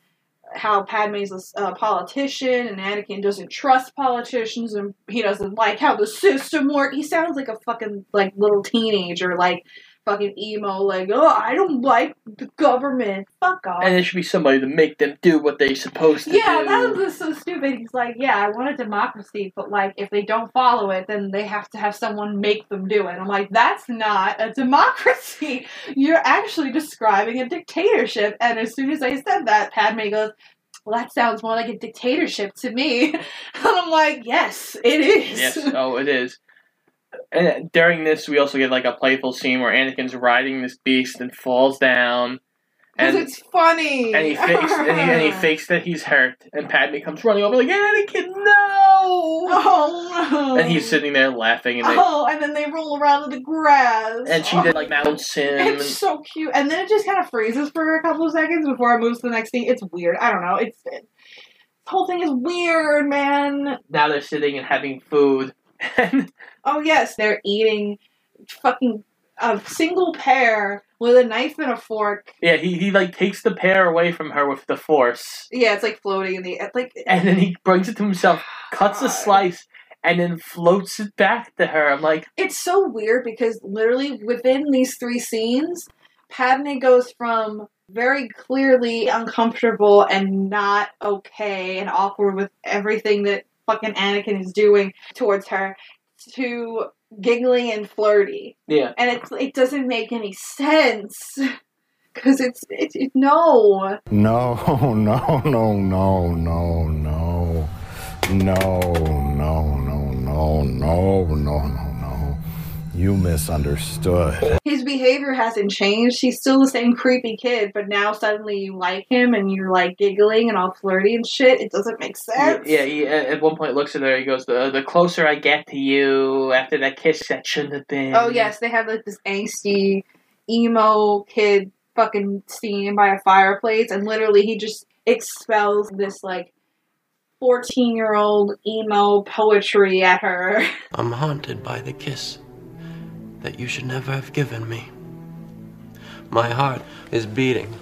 how Padme's a, a politician and Anakin doesn't trust politicians and he doesn't like how the system works. He sounds like a fucking like little teenager, like fucking emo, like oh I don't like the government. Fuck off. And there should be somebody to make them do what they're supposed to Yeah, do. that was so stupid. He's like, yeah, I want a democracy, but like, if they don't follow it, then they have to have someone make them do it. I'm like, that's not a democracy. You're actually describing a dictatorship. And as soon as I said that, Padme goes, well, that sounds more like a dictatorship to me. And I'm like, yes, it is. Yes, oh, it is. And during this, we also get like a playful scene where Anakin's riding this beast and falls down, Because and it's funny. and he fakes and he, and he fakes that he's hurt, and Padme comes running over like Anakin, no! Oh, no. And he's sitting there laughing, and they, Oh, and then they roll around in the grass. and she then oh. like mounts him. and- It's so cute, and then it just kind of freezes for a couple of seconds before it moves to the next scene. It's weird. I don't know. It's it, this whole thing is weird, man. now they're sitting and having food, and Oh yes, they're eating fucking a single pear with a knife and a fork. yeah, he, he like takes the pear away from her with the force, Yeah, it's like floating in the like. and then he brings it to himself, cuts a slice, and then floats it back to her. I'm like, It's so weird because literally within these three scenes, Padme goes from very clearly uncomfortable and not okay and awkward with everything that fucking Anakin is doing towards her to giggling and flirty. yeah. And it's it doesn't make any sense. Cause it's it's it, no. No, no, no, no, no, no. No, no, no, no, no, no, no, no. You misunderstood. His behavior hasn't changed. He's still the same creepy kid, but now suddenly you like him and you're like giggling and all flirty and shit. It doesn't make sense. yeah, he at at one point looks at her. He goes, "The the closer I get to you after that kiss that shouldn't have been." Oh yes, they have like this angsty emo kid fucking scene by a fireplace, and literally he just expels this like fourteen year old emo poetry at her. I'm haunted by the kiss that you should never have given me. My heart is beating,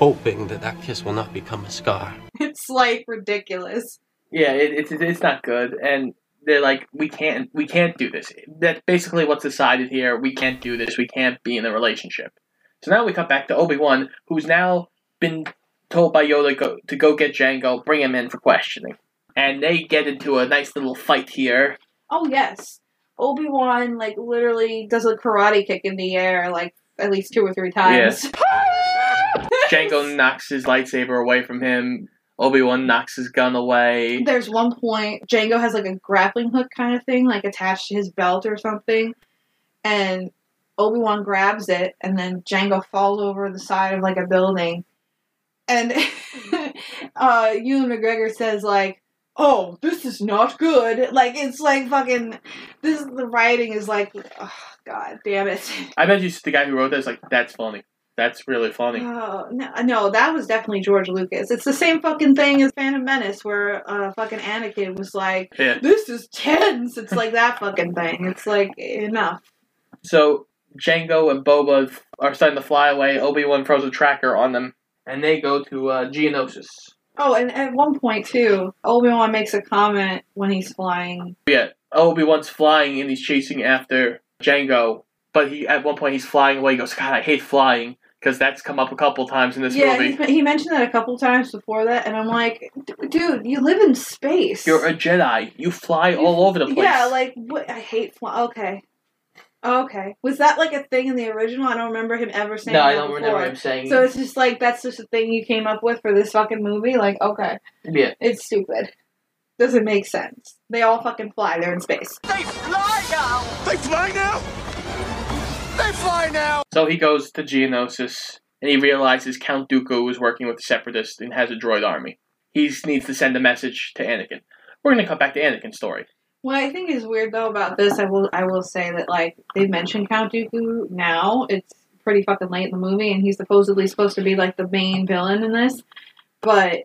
hoping that that kiss will not become a scar. it's like ridiculous. yeah, it, it's it's not good, and they're like, "We can't, we can't do this." That's basically what's decided here. We can't do this. We can't be in a relationship. So now we cut back to Obi Wan, who's now been told by Yoda go, to go get Jango, bring him in for questioning, and they get into a nice little fight here. Oh yes, Obi Wan like literally does a karate kick in the air like at least two or three times. Jango knocks his lightsaber away from him. Obi Wan knocks his gun away. There's one point Jango has like a grappling hook kind of thing, like attached to his belt or something, and Obi Wan grabs it, and then Jango falls over the side of like a building, and uh, Ewan McGregor says like, "Oh, this is not good." Like it's like fucking this. The writing is like, oh, God damn it. I bet you the guy who wrote this like that's funny. That's really funny. Oh no, no, that was definitely George Lucas. It's the same fucking thing as Phantom Menace, where uh, fucking Anakin was like, Yeah. "This is tense." It's like that fucking thing. It's like enough. So Jango and Boba are starting to fly away. Obi Wan throws a tracker on them, and they go to uh, Geonosis. Oh, and at one point too, Obi Wan makes a comment when he's flying. Yeah, Obi Wan's flying and he's chasing after Jango, but he at one point he's flying away. He goes, "God, I hate flying." because that's come up a couple times in this yeah, movie. he, he mentioned that a couple times before that, and I'm like, "D- dude, you live in space. You're a Jedi. You fly all over the place. Yeah, like what? I hate flying. Okay, Oh, okay. Was that like a thing in the original? I don't remember him ever saying. That. No, I don't before. remember him saying- So it's just like that's just a thing you came up with for this fucking movie. Like, okay, yeah. it's stupid. Doesn't make sense. They all fucking fly. They're in space. They fly now! They fly now! They fly now! So he goes to Geonosis and he realizes Count Dooku is working with the Separatists and has a droid army. He needs to send a message to Anakin. We're gonna cut back to Anakin's story. What I think is weird though about this, I will I will say that like they mentioned Count Dooku now. It's pretty fucking late in the movie, and he's supposedly supposed to be like the main villain in this, but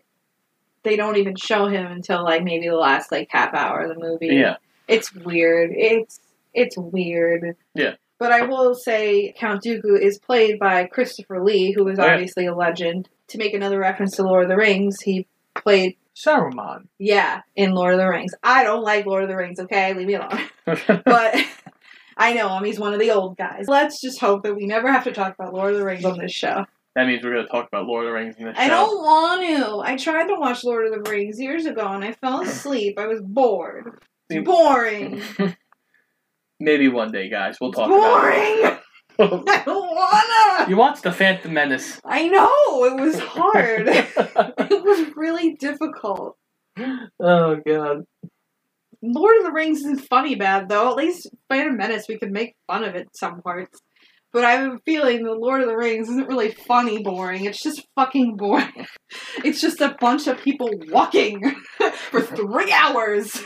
they don't even show him until like maybe the last like half hour of the movie. Yeah. it's weird. It's it's weird. Yeah. But I will say Count Dooku is played by Christopher Lee, who is Oh, yeah. obviously a legend. To make another reference to Lord of the Rings, he played Saruman. yeah, in Lord of the Rings. I don't like Lord of the Rings, okay? Leave me alone. but I know him. He's one of the old guys. Let's just hope that we never have to talk about Lord of the Rings on this show. That means we're gonna talk about Lord of the Rings in this I show. I don't want to. I tried to watch Lord of the Rings years ago and I fell asleep. I was bored. It's boring. Maybe one day, guys, we'll talk about boring. I don't wanna. You watched the Phantom Menace. I know it was hard. it was really difficult. Oh god. Lord of the Rings isn't funny bad though. At least Phantom Menace we could make fun of it some parts. But I have a feeling the Lord of the Rings isn't really funny boring. It's just fucking boring. It's just a bunch of people walking for three hours.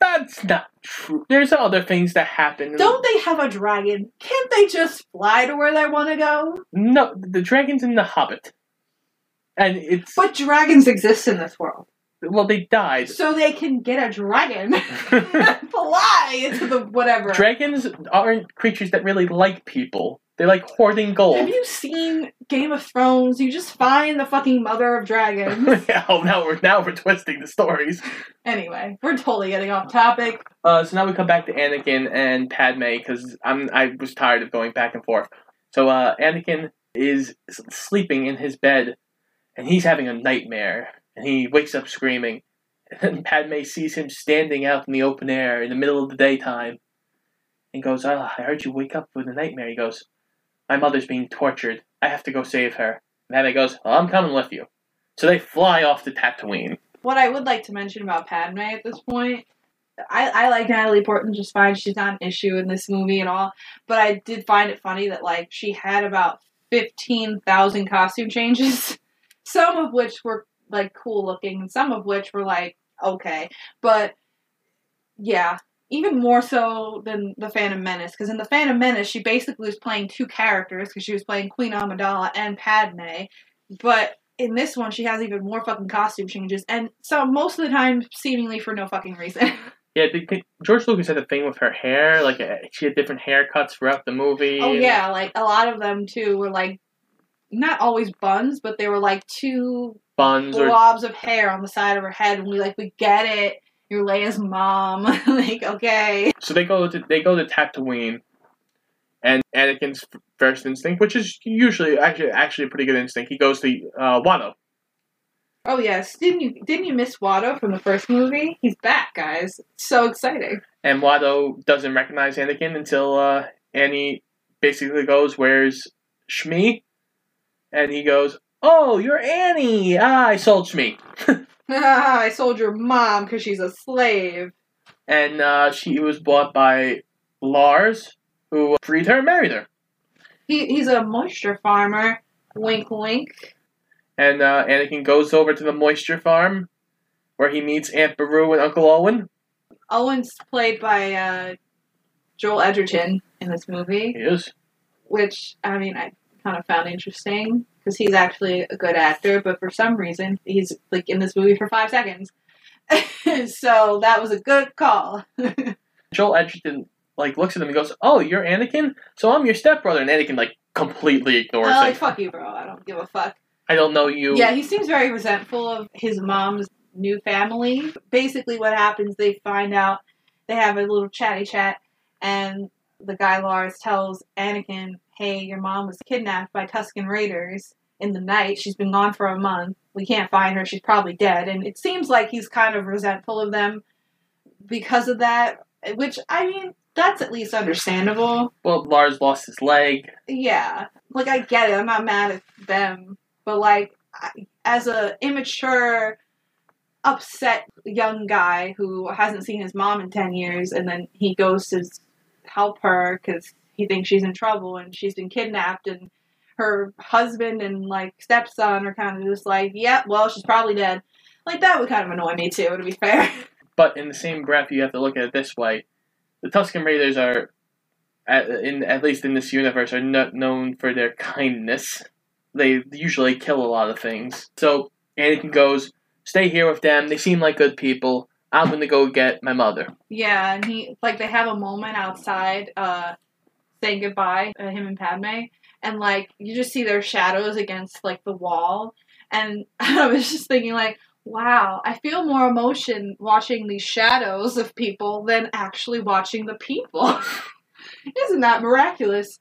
That's not true. There's other things that happen. Don't they have a dragon? Can't they just fly to where they want to go? No, the dragon's in the Hobbit, and it's But dragons exist in this world. well, they died. So they can get a dragon fly into the whatever. Dragons aren't creatures that really like people. They like hoarding gold. Have you seen Game of Thrones? You just find the fucking mother of dragons. oh, now we're now we're twisting the stories. anyway, we're totally getting off topic. Uh, so now we come back to Anakin and Padme because I'm I was tired of going back and forth. So uh, Anakin is sleeping in his bed, and he's having a nightmare, and he wakes up screaming. And Padme sees him standing out in the open air in the middle of the daytime, and goes, "Ah, I heard you wake up with a nightmare." He goes, "My mother's being tortured. I have to go save her." And Padme goes, well, "I'm coming with you." So they fly off to Tatooine. What I would like to mention about Padme at this point, I, I like Natalie Portman just fine. She's not an issue in this movie at all. But I did find it funny that like she had about fifteen thousand costume changes, some of which were like cool looking, and some of which were like okay. But yeah, even more so than the Phantom Menace, because in the Phantom Menace she basically was playing two characters because she was playing Queen Amidala and Padme, but in this one she has even more fucking costume changes, and so most of the time seemingly for no fucking reason. Yeah, the, George Lucas had a thing with her hair. Like uh, she had different haircuts throughout the movie. oh yeah, like a lot of them too were like not always buns, but they were like two buns or blobs of hair on the side of her head, and we like we get it. You're Leia's mom, like okay. so they go to they go to Tatooine, and Anakin's first instinct, which is usually actually actually a pretty good instinct, he goes to uh, Watto. Oh yes, didn't you didn't you miss Watto from the first movie? He's back, guys. So exciting. And Watto doesn't recognize Anakin until uh, Annie basically goes, "Where's Shmi?" And he goes, "Oh, you're Annie. Ah, I sold Shmi." I sold your mom because she's a slave. And uh, she was bought by Lars, who freed her and married her. He he's a moisture farmer. Wink, wink. And uh, Anakin goes over to the moisture farm, where he meets Aunt Beru and Uncle Owen. Owen's played by uh, Joel Edgerton in this movie, He is. which I mean I kind of found interesting because he's actually a good actor, but for some reason he's like in this movie for five seconds. so that was a good call. Joel Edgerton like looks at him and goes, "Oh, you're Anakin. So I'm your stepbrother." And Anakin like completely ignores I'm like him. fuck you, bro. I don't give a fuck. I don't know you. Yeah, he seems very resentful of his mom's new family. Basically, what happens, they find out they have a little chatty chat, and the guy Lars tells Anakin, "Hey, your mom was kidnapped by Tusken Raiders in the night. She's been gone for a month. We can't find her. She's probably dead." And it seems like he's kind of resentful of them because of that. Which I mean, that's at least understandable. Well, Lars lost his leg. Yeah, like I get it. I'm not mad at them, but like I- as a immature, upset young guy who hasn't seen his mom in ten years, and then he goes to help her because he thinks she's in trouble and she's been kidnapped, and her husband and like stepson are kind of just like, yeah, well, she's probably dead. Like that would kind of annoy me too, to be fair. But in the same breath, you have to look at it this way: the Tusken Raiders are, at, in at least in this universe, are not known for their kindness. They usually kill a lot of things. So Anakin goes, "Stay here with them. They seem like good people. I'm gonna go get my mother." Yeah, and he like they have a moment outside, uh, saying goodbye, uh, him and Padme, and like you just see their shadows against like the wall, and I was just thinking like, wow, I feel more emotion watching these shadows of people than actually watching the people. Isn't that miraculous?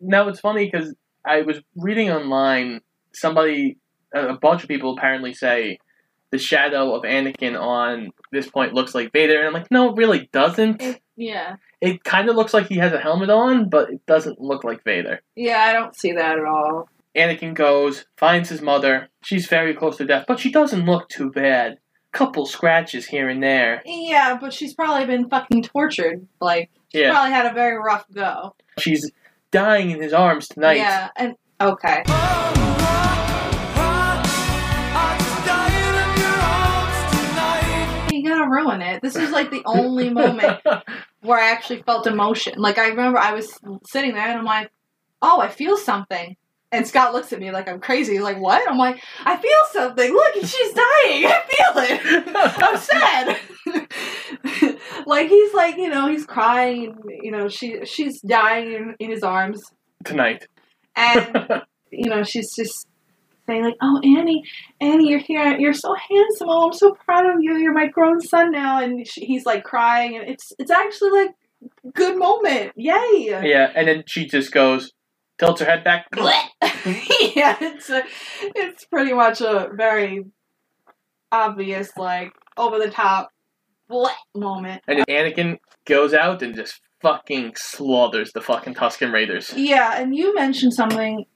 Now it's funny because I was reading online. Somebody, a bunch of people apparently say the shadow of Anakin on this point looks like Vader, and I'm like, no, it really doesn't. Yeah, It kind of looks like he has a helmet on, but it doesn't look like Vader. yeah, I don't see that at all. Anakin goes, finds his mother. She's very close to death, but she doesn't look too bad. Couple scratches here and there. Yeah, but she's probably been fucking tortured. Like, she Yeah. probably had a very rough go. She's dying in his arms tonight. Yeah, and okay. Oh, Ruin it. This is like the only moment where I actually felt emotion. Like I remember I was sitting there and I'm like, oh, I feel something. And Scott looks at me like I'm crazy. He's like, what? I'm like, I feel something. Look, she's dying. I feel it. I'm sad. like he's like, you know, he's crying. You know, she she's dying in, in his arms, Tonight. and you know, she's just saying like, "Oh, Annie, Annie, you're here. You're so handsome. Oh, I'm so proud of you. You're my grown son now." And she, he's like crying, and it's it's actually like good moment. Yay! Yeah, and then she just goes, tilts her head back. yeah, it's a, it's pretty much a very obvious like over the top moment. And then Anakin goes out and just fucking slaughters the fucking Tusken Raiders. Yeah, and you mentioned something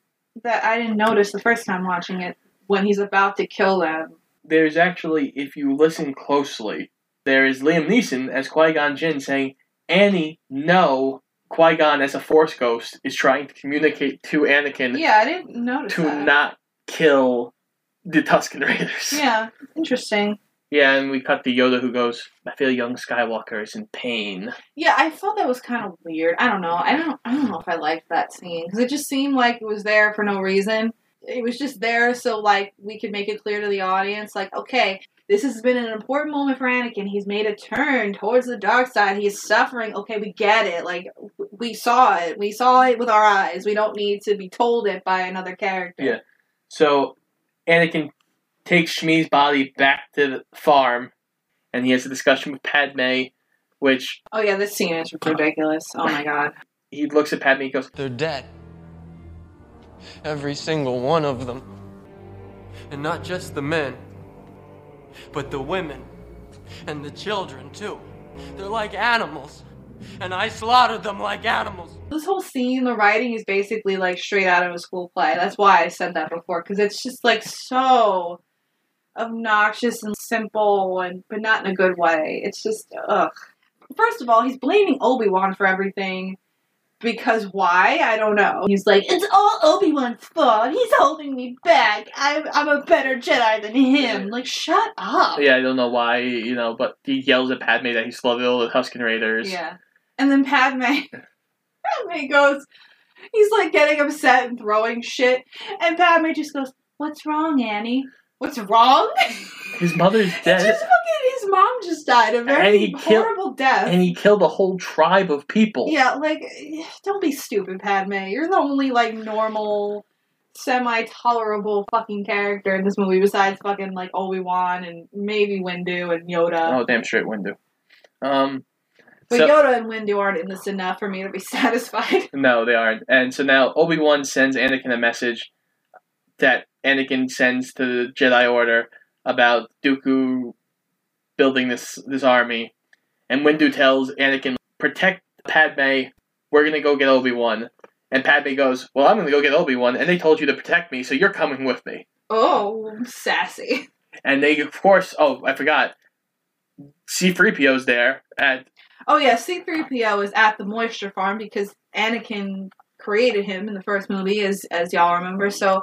that I didn't notice the first time watching it when he's about to kill them. There's actually, if you listen closely, there is Liam Neeson as Qui Gon Jinn saying, Annie, no. Qui Gon, as a Force ghost, is trying to communicate to Anakin Yeah, I didn't notice to that. not kill the Tusken Raiders. Yeah, interesting. Yeah, and we cut the Yoda who goes, I feel young Skywalker is in pain. Yeah, I thought that was kind of weird. I don't know. I don't. I don't know if I liked that scene because it just seemed like it was there for no reason. It was just there so like we could make it clear to the audience, like, okay, this has been an important moment for Anakin. He's made a turn towards the dark side. He's suffering. Okay, we get it. Like we saw it. We saw it with our eyes. We don't need to be told it by another character. Yeah. So Anakin takes Shmi's body back to the farm, and he has a discussion with Padme, which Oh yeah, this scene is ridiculous. Oh my god. he looks at Padme and goes, They're dead. Every single one of them. And not just the men, but the women and the children, too. They're like animals. And I slaughtered them like animals. This whole scene, the writing is basically like straight out of a school play. That's why I said that before because it's just like so obnoxious and simple, and but not in a good way. It's just ugh. First of all, he's blaming Obi Wan for everything because why? I don't know. He's like, it's all Obi Wan's fault. He's holding me back. I'm I'm a better Jedi than him. Like, shut up. Yeah, I don't know why, you know, but he yells at Padme that he's slaughtered all the Tusken Raiders. Yeah. And then Padme, Padme goes, he's like getting upset and throwing shit. And Padme just goes, What's wrong, Annie? What's wrong? His mother's dead. just fucking, his mom just died a very and he killed, horrible death. And he killed a whole tribe of people. yeah, like, don't be stupid, Padme. You're the only, like, normal, semi tolerable fucking character in this movie besides fucking, like, Obi Wan and maybe Windu and Yoda. Oh, damn straight Windu. Um, But So- Yoda and Windu aren't in this enough for me to be satisfied. No, they aren't. And so now Obi Wan sends Anakin a message that Anakin sends to the Jedi Order about Dooku building this this army. And Windu tells Anakin, "Protect Padme. We're gonna go get Obi Wan." And Padme goes, "Well, I'm gonna go get Obi Wan, and they told you to protect me, so you're coming with me." Oh, sassy. And they, of course, oh, I forgot. C-3PO's there at Oh yeah, C-3PO is at the moisture farm because Anakin created him in the first movie, as as y'all remember. So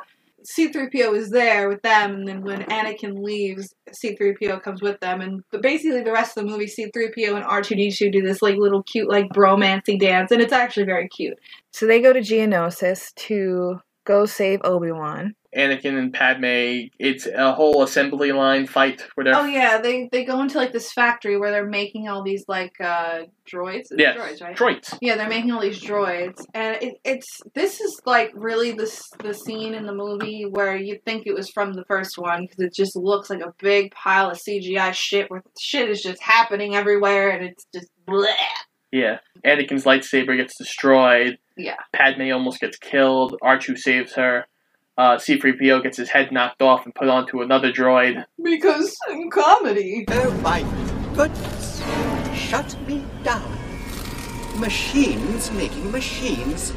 C-3PO is there with them, and then when Anakin leaves, C-3PO comes with them, and but basically the rest of the movie, C-3PO and R2D2 do this like little cute like bromancy dance, and it's actually very cute. So they go to Geonosis to go save Obi Wan. Anakin and Padme. It's a whole assembly line fight where they're Oh yeah, they they go into like this factory where they're making all these like uh droids. Yes, droids, right? droids. Yeah, they're making all these droids, and it, it's this is like really this the scene in the movie where you think it was from the first one because it just looks like a big pile of CGI shit where shit is just happening everywhere, and it's just bleh. Yeah. Anakin's lightsaber gets destroyed. Yeah. Padme almost gets killed. R2 saves her. Uh, C3PO gets his head knocked off and put onto another droid. Because in comedy. Oh my goodness. Shut me down. Machines making machines.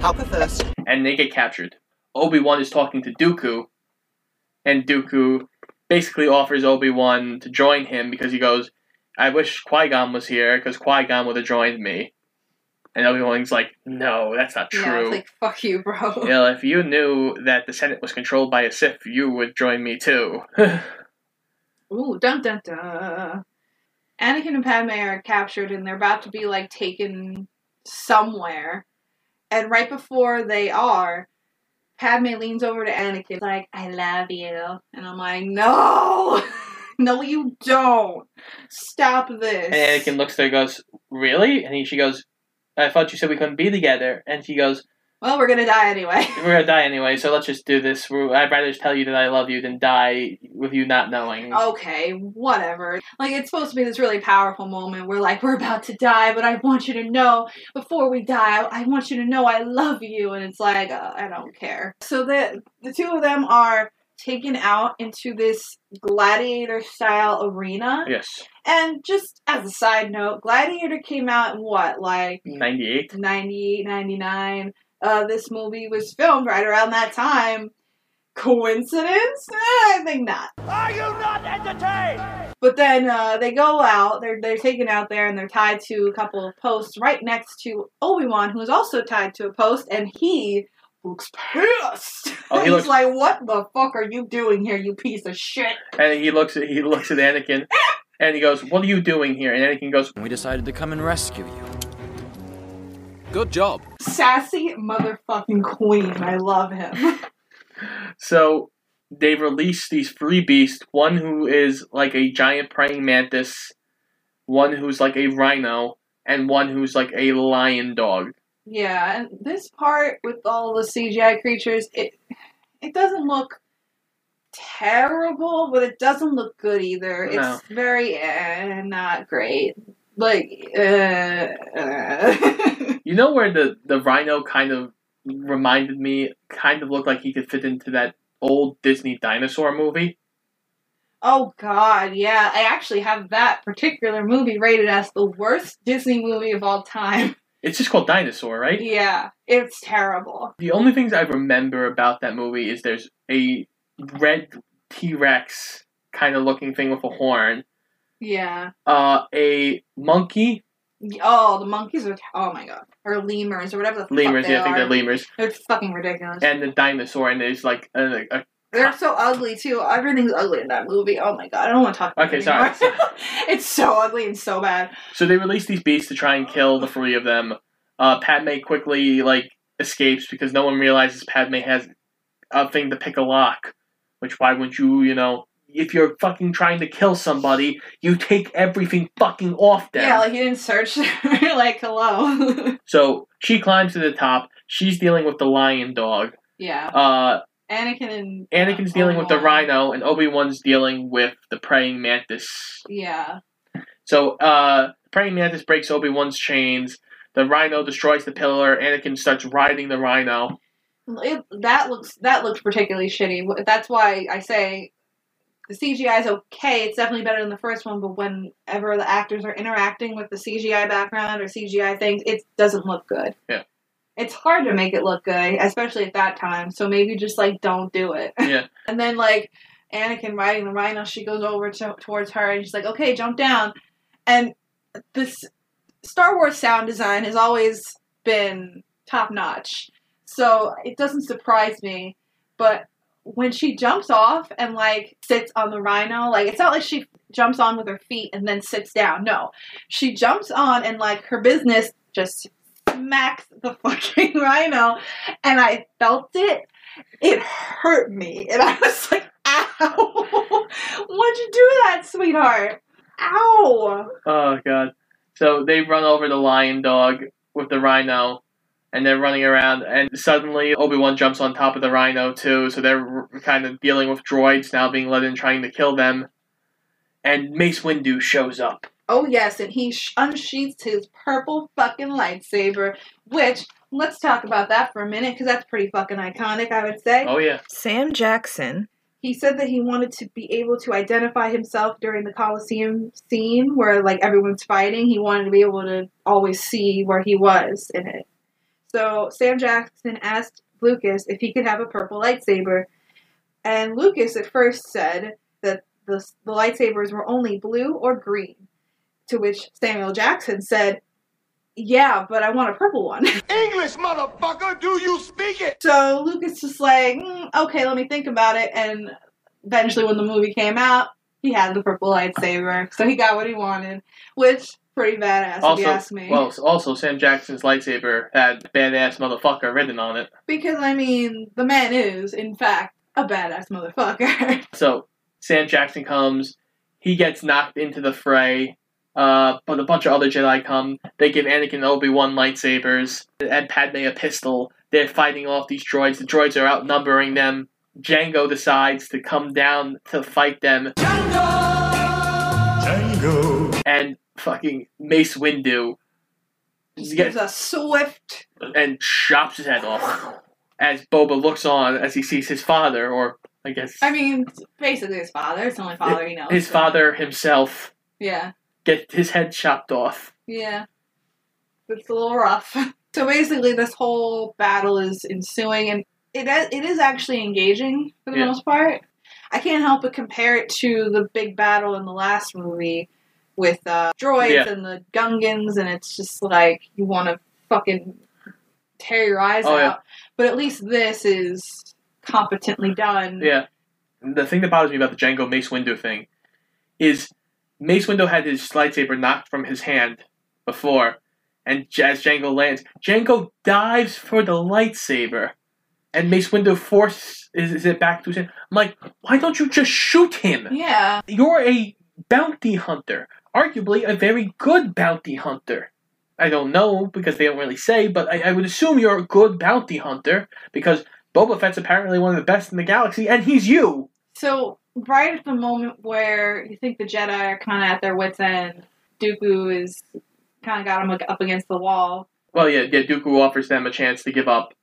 How perverse. And they get captured. Obi-Wan is talking to Dooku. And Dooku basically offers Obi-Wan to join him because he goes, I wish Qui-Gon was here because Qui-Gon would have joined me. And Obi-Wan's like, no, that's not Yeah, true. it's like fuck you, bro. You know, if you knew that the Senate was controlled by a Sith, you would join me too. Ooh, dun dun dun. Anakin and Padme are captured and they're about to be like taken somewhere. And right before they are, Padme leans over to Anakin like, I love you. And I'm like, no! no, you don't! Stop this. And Anakin looks at her and goes, Really? And he, she goes, I thought you said we couldn't be together. And she goes, Well, we're gonna die anyway. We're gonna die anyway, so let's just do this. We're- I'd rather just tell you that I love you than die with you not knowing. Okay, whatever. Like, it's supposed to be this really powerful moment where, like, we're about to die, but I want you to know, before we die, I, I want you to know I love you. And it's like, uh, I don't care. So the, the two of them are taken out into this gladiator style arena. Yes. And just as a side note, Gladiator came out in what, like 98? 98, 99. Uh, this movie was filmed right around that time. Coincidence? Eh, I think not. Are you not entertained? But then uh, they go out. They're they're taken out there and they're tied to a couple of posts right next to Obi Wan, who is also tied to a post, and he looks pissed. Oh, he He's like, "What the fuck are you doing here, you piece of shit?" And he looks at he looks at Anakin and he goes, What are you doing here? And Anakin goes, We decided to come and rescue you. Good job. Sassy motherfucking queen. I love him. So they've released these three beasts, one who is like a giant praying mantis, one who's like a rhino, and one who's like a lion dog. Yeah, and this part with all the CGI creatures, it it doesn't look terrible, but it doesn't look good either. No. It's very eh, not great. Like, uh, uh. You know where the, the rhino kind of reminded me, kind of looked like he could fit into that old Disney dinosaur movie? oh god, yeah. I actually have that particular movie rated as the worst Disney movie of all time. It's just called Dinosaur, right? Yeah, it's terrible. The only things I remember about that movie is there's a red T Rex kind of looking thing with a horn, Yeah. uh, a monkey, Oh, the monkeys are. Oh my god. Or lemurs or whatever the lemurs, yeah, I think are. they're lemurs, They're fucking ridiculous. and the dinosaur, and there's like a, a They're so ugly too. Everything's ugly in that movie. Oh my god, I don't want to talk about Okay, it sorry. anymore. it's so ugly and so bad. So they release these beasts to try and kill the three of them. Uh, Padme quickly like escapes because no one realizes Padme has a thing to pick a lock. Which why wouldn't you, you know, if you're fucking trying to kill somebody, you take everything fucking off them. Yeah, like you didn't search. like hello. so she climbs to the top. She's dealing with the lion dog. yeah. Uh, Anakin and Anakin's dealing with the rhino, and Obi Wan's dealing with the praying mantis. yeah. So, uh, praying mantis breaks Obi Wan's chains. The Rhino destroys the pillar. Anakin starts riding the Rhino. It, that looks that looks particularly shitty. That's why I say the CGI is okay. It's definitely better than the first one, but whenever the actors are interacting with the CGI background or CGI things, it doesn't look good. Yeah. It's hard to make it look good, especially at that time. So maybe just like don't do it. Yeah. and then like Anakin riding the rhino, she goes over to, towards her and she's like, "Okay, jump down." And this Star Wars sound design has always been top notch. So it doesn't surprise me, but when she jumps off and like sits on the rhino, like it's not like she jumps on with her feet and then sits down. No. She jumps on and like her business just smacks the fucking rhino and I felt it. It hurt me. And I was like, ow. Why'd you do that, sweetheart? Ow. Oh god. So they run over the lion dog with the rhino, and they're running around, and suddenly Obi Wan jumps on top of the rhino too. So they're kind of dealing with droids now being let in, trying to kill them. And Mace Windu shows up. Oh yes, and he sh- unsheaths his purple fucking lightsaber, which let's talk about that for a minute because that's pretty fucking iconic, I would say. Oh yeah. Sam Jackson. He said that he wanted to be able to identify himself during the Coliseum scene where like everyone's fighting. He wanted to be able to always see where he was in it. So Sam Jackson asked Lucas if he could have a purple lightsaber, and Lucas at first said that the, the lightsabers were only blue or green. To which Samuel Jackson said, Yeah, but I want a purple one. English, motherfucker, do you speak it? So Lucas was like, "Mm, okay, let me think about it. And eventually, when the movie came out, he had the purple lightsaber, so he got what he wanted, which pretty badass if you ask me. well, also Sam Jackson's lightsaber had badass motherfucker written on it. because I mean, the man is, in fact, a badass motherfucker. So Sam Jackson comes, he gets knocked into the fray, uh, but a bunch of other Jedi come. They give Anakin and Obi Wan lightsabers and Padme a pistol. They're fighting off these droids. The droids are outnumbering them. Jango decides to come down to fight them. Jango. And fucking Mace Windu Just gives a swift. and chops his head off. As Boba looks on as he sees his father, or I guess I mean, basically his father. It's the only father he knows. his so- father himself, Yeah. Get his head chopped off. Yeah. It's a little rough. So basically, this whole battle is ensuing, and it it is actually engaging for the Yeah. most part. I can't help but compare it to the big battle in the last movie with uh, droids Yeah. and the Gungans, and it's just like you want to fucking tear your eyes Oh, out. yeah. But at least this is competently done. Yeah. The thing that bothers me about the Jango Mace Windu thing is Mace Windu had his lightsaber knocked from his hand before, and as Jango lands, Jango dives for the lightsaber, and Mace Windu forces it back to his hand. I'm like, why don't you just shoot him? Yeah. You're a bounty hunter, arguably a very good bounty hunter. I don't know because they don't really say, but I, I would assume you're a good bounty hunter because Boba Fett's apparently one of the best in the galaxy, and he's you. So right at the moment where you think the Jedi are kind of at their wits' end, Dooku is kind of got him up against the wall. Well, yeah, yeah. Dooku offers them a chance to give up,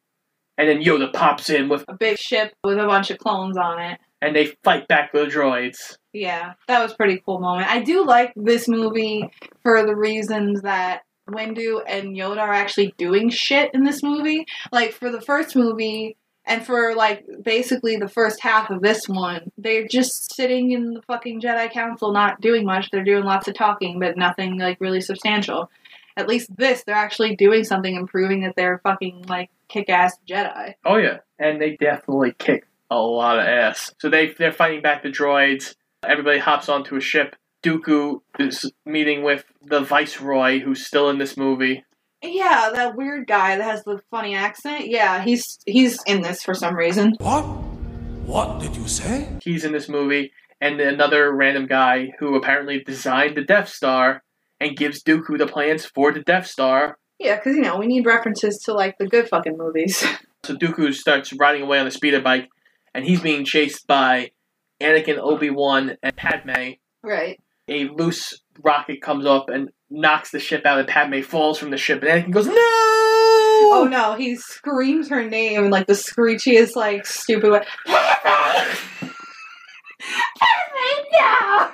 and then Yoda pops in with, A big ship with a bunch of clones on it. and they fight back the droids. Yeah, that was a pretty cool moment. I do like this movie for the reasons that Windu and Yoda are actually doing shit in this movie. Like for the first movie and for like basically the first half of this one, they're just sitting in the fucking Jedi Council not doing much. They're doing lots of talking, but nothing like really substantial. At least this, they're actually doing something and proving that they're fucking like kick ass Jedi. Oh yeah, and they definitely kick a lot of ass. So they they're fighting back the droids. Everybody hops onto a ship. Dooku is meeting with the Viceroy, who's still in this movie. Yeah, that weird guy that has the funny accent. Yeah, he's he's in this for some reason. What? What did you say? He's in this movie, and another random guy who apparently designed the Death Star and gives Dooku the plans for the Death Star. Yeah, because you know we need references to like the good fucking movies. So Dooku starts riding away on a speeder bike, and he's being chased by Anakin, Obi Wan, and Padme. right. A loose rocket comes up and knocks the ship out, and Padme falls from the ship, and Anakin goes, "No!" Oh no, he screams her name in like the screechiest, like stupid way. Padme! Padme, no!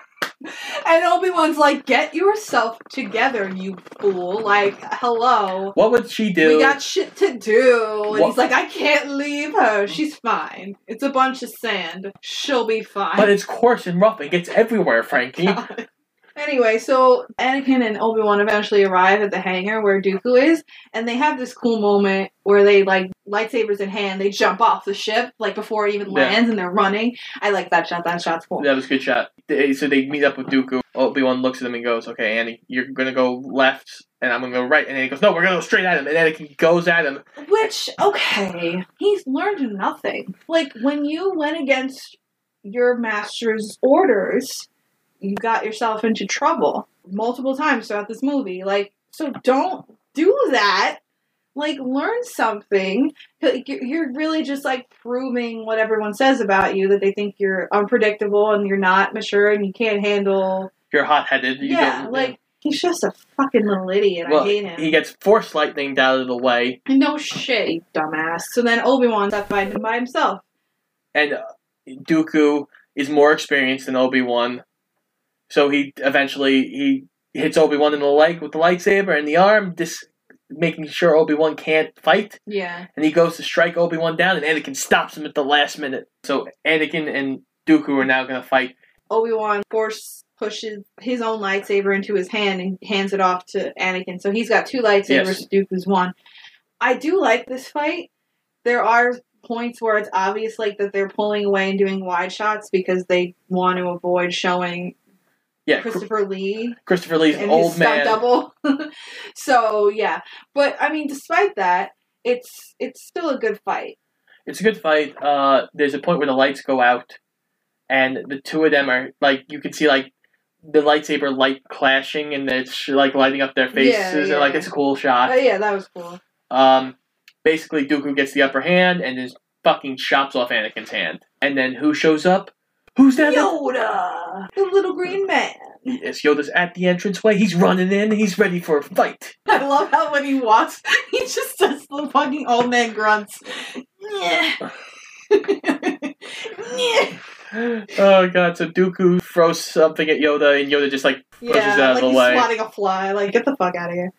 And Obi Wan's like, "Get yourself together, you fool! Like, hello, What would she do? we got shit to do." And What- he's like, "I can't leave her. She's fine. It's a bunch of sand. She'll be fine." but it's coarse and rough. It gets everywhere, Frankie. Anyway, so Anakin and Obi Wan eventually arrive at the hangar where Dooku is, and they have this cool moment where they like lightsabers in hand, they jump off the ship like before it even Yeah. lands, and they're running. I like that shot. That shot's cool. That was a good shot. They- So they meet up with Dooku. Obi Wan looks at him and goes, "Okay, Annie, you're gonna go left, and I'm gonna go right." And then he goes, "No, we're gonna go straight at him." And Anakin goes at him. Which okay, he's learned nothing. Like when you went against your master's orders, you got yourself into trouble multiple times throughout this movie. Like, so don't do that. Like, learn something. You're really just like proving what everyone says about you that they think you're unpredictable and you're not mature and you can't handle. You're hot headed. yeah, like he's just a fucking little idiot. well, I hate him. he gets force lightning out of the way, No shit, you dumbass. So then Obi Wan's up fighting by himself. and uh, Dooku is more experienced than Obi Wan, so he eventually he hits Obi Wan in the leg with the lightsaber and the arm, just making sure Obi Wan can't fight. Yeah. And he goes to strike Obi Wan down, and Anakin stops him at the last minute. So Anakin and Dooku are now going to fight. Obi Wan force pushes his own lightsaber into his hand and hands it off to Anakin. So he's got two lightsabers. Yes. Dooku's one. I do like this fight. There are points where it's obvious, like that they're pulling away and doing wide shots because they want to avoid showing Yeah, Chr- Christopher Lee Christopher Lee's and old man. double. so yeah, but I mean, despite that, it's it's still a good fight. It's a good fight. Uh, there's a point where the lights go out, and the two of them are like you can see like the lightsaber light clashing, and it's like lighting up their faces, Yeah, and like yeah. it's a cool shot. Oh yeah, that was cool. Um, basically, Dooku gets the upper hand and just fucking chops off Anakin's hand. And then who shows up? Who's that? Yoda, the little green man. Yes, Yoda's at the entranceway. He's running in. He's ready for a fight. I love how when he walks, he just does the fucking old man grunts. Yeah. yeah. Oh god! So Dooku throws something at Yoda, and Yoda just like pushes Yeah, it out like of the he's way. swatting a fly. Like, get the fuck out of here.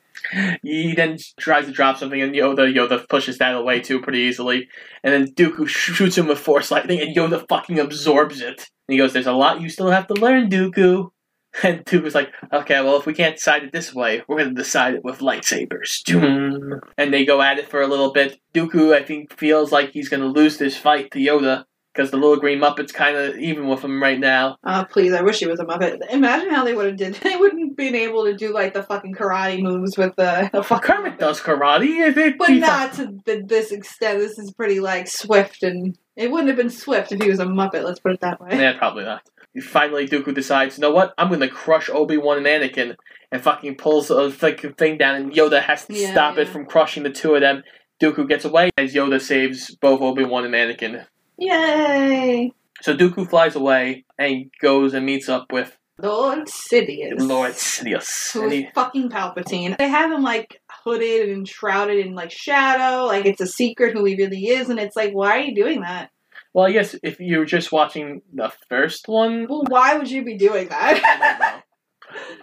He then tries to drop something, and Yoda Yoda pushes that away too pretty easily. And then Dooku shoots him with Force lightning, and Yoda fucking absorbs it. And he goes, "There's a lot you still have to learn, Dooku." And Dooku's like, "Okay, well, if we can't decide it this way, we're gonna decide it with lightsabers." Doom. And they go at it for a little bit. Dooku, I think, feels like he's gonna lose this fight to Yoda because the little green Muppet's kind of even with him right now. Oh, please, I wish he was a Muppet. Imagine how they would have did. They wouldn't been able to do, like, the fucking karate moves with the, the fucking... Kermit does karate, I think. But not to th- this extent. This is pretty, like, swift, and it wouldn't have been swift if he was a Muppet, let's put it that way. Yeah, probably not. Finally, Dooku decides, you know what? I'm going to crush Obi Wan and Anakin, and fucking pulls a fucking thing down, and Yoda has to Yeah, stop it from crushing the two of them. Dooku gets away as Yoda saves both Obi Wan and Anakin. Yay! So Dooku flies away and goes and meets up with Lord Sidious. Lord Sidious. Who And he- fucking Palpatine. They have him, like, hooded and shrouded in, like, shadow. Like, it's a secret who he really is, and it's like, why are you doing that? well, I guess if you were just watching the first one, Well, why would you be doing that?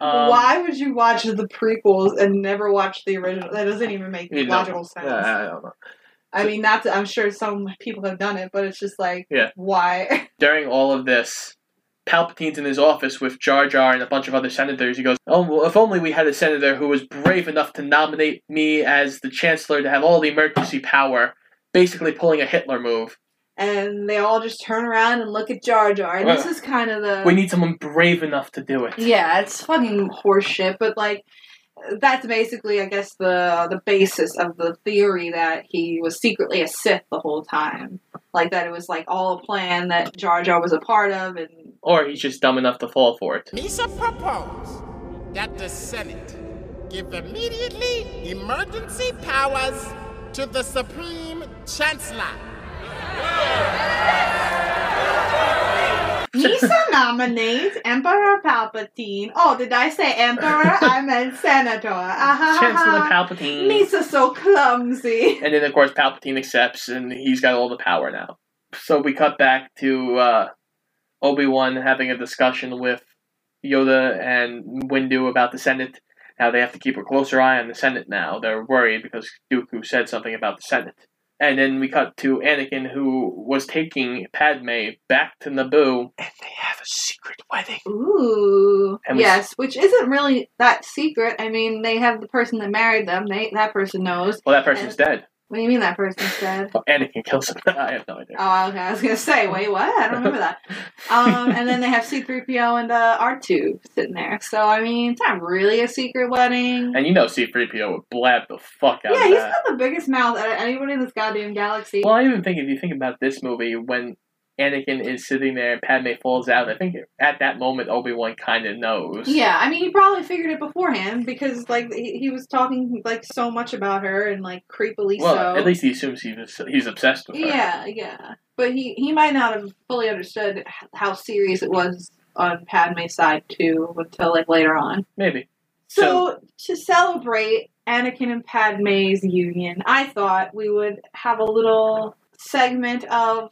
um, why would you watch the prequels and never watch the original? That doesn't even make logical sense. yeah, I don't know. I mean, that's I'm sure some people have done it, but it's just like, Yeah. why? during all of this, Palpatine's in his office with Jar Jar and a bunch of other senators. He goes, "Oh, well, if only we had a senator who was brave enough to nominate me as the chancellor to have all the emergency power." Basically, pulling a Hitler move. And they all just turn around and look at Jar Jar. And this is kind of the. We need someone brave enough to do it. Yeah, it's fucking horseshit, but like that's basically I guess the the basis of the theory that he was secretly a Sith the whole time. Like that it was like all a plan that Jar Jar was a part of and Or he's just dumb enough to fall for it. Misa propose that the Senate give immediately emergency powers to the Supreme Chancellor. Misa nominates Emperor Palpatine. Oh, did I say Emperor? I meant Senator. Ah, Chancellor Palpatine. Misa's so clumsy. And then, of course, Palpatine accepts, and he's got all the power now. So we cut back to uh, Obi Wan having a discussion with Yoda and Windu about the Senate. Now they have to keep a closer eye on the Senate now. They're worried because Dooku said something about the Senate. And then we cut to Anakin, who was taking Padme back to Naboo. And they have a secret wedding. Ooh. And we- yes, which isn't really that secret. I mean, they have the person that married them. They that person knows. Well, that person's dead. What do you mean that person's dead? Well, Anakin kills him. I have no idea. Oh, okay. I was gonna say, wait, what? I don't remember that. Um, and then they have C-3PO and uh, R2 sitting there. So I mean, it's not really a secret wedding. And you know C-3PO would blab the fuck out yeah, he's got the biggest mouth out of anybody in this goddamn galaxy. Well, I even think if you think about this movie, when Anakin is sitting there and Padme falls out, I think at that moment Obi Wan kind of knows. Yeah, I mean, he probably figured it beforehand because, like, he, he was talking like so much about her and like creepily Well, so. at least he assumes he was, he's obsessed with her. Yeah, yeah. But he he might not have fully understood how serious it was on Padme's side too until like later on. Maybe. So, to celebrate Anakin and Padme's union, I thought we would have a little segment of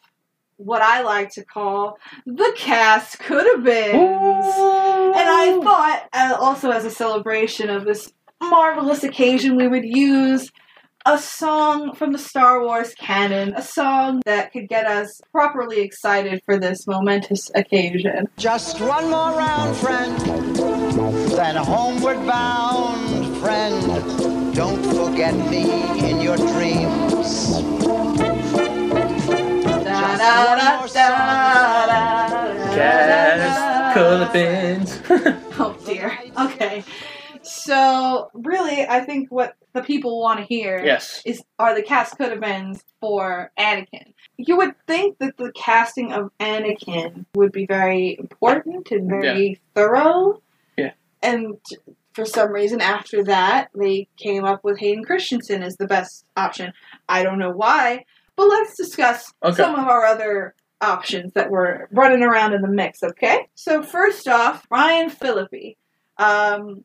what I like to call the cast could have been. And I thought, uh, also as a celebration of this marvelous occasion, we would use a song from the Star Wars canon, a song that could get us properly excited for this momentous occasion. Just one more round, friend, then homeward bound, friend. Don't forget me in your dreams. Da, could have been. Oh dear. Okay. So really, I think what the people want to hear Yes. is are the cast could have been for Anakin. You would think that the casting of Anakin would be very important and very thorough. Yeah. And for some reason, after that, they came up with Hayden Christensen as the best option. I don't know why, but let's discuss Okay. some of our other options that were running around in the mix, okay? So, first off, Ryan Phillippe. Um,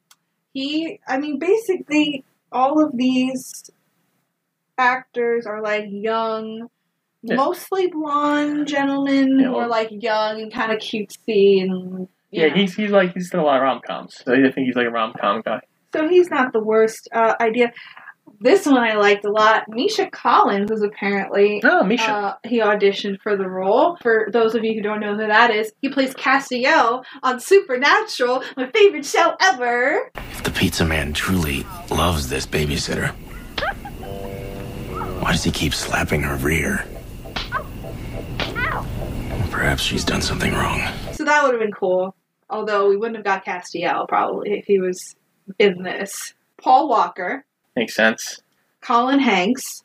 he, I mean, basically, all of these actors are like young, Yeah. mostly blonde gentlemen Yeah, who are like young and kind of cutesy and Yeah, he's he's like he's done a lot of rom coms. So I think he's like a rom com guy. So he's not the worst uh, idea. This one I liked a lot. Misha Collins was apparently. Oh, Misha. Uh, he auditioned for the role. For those of you who don't know who that is, he plays Castiel on Supernatural, my favorite show ever. If the pizza man truly loves this babysitter, why does he keep slapping her rear? Perhaps she's done something wrong. So that would have been cool. Although we wouldn't have got Castiel probably if he was in this. Paul Walker, Makes sense. Colin Hanks.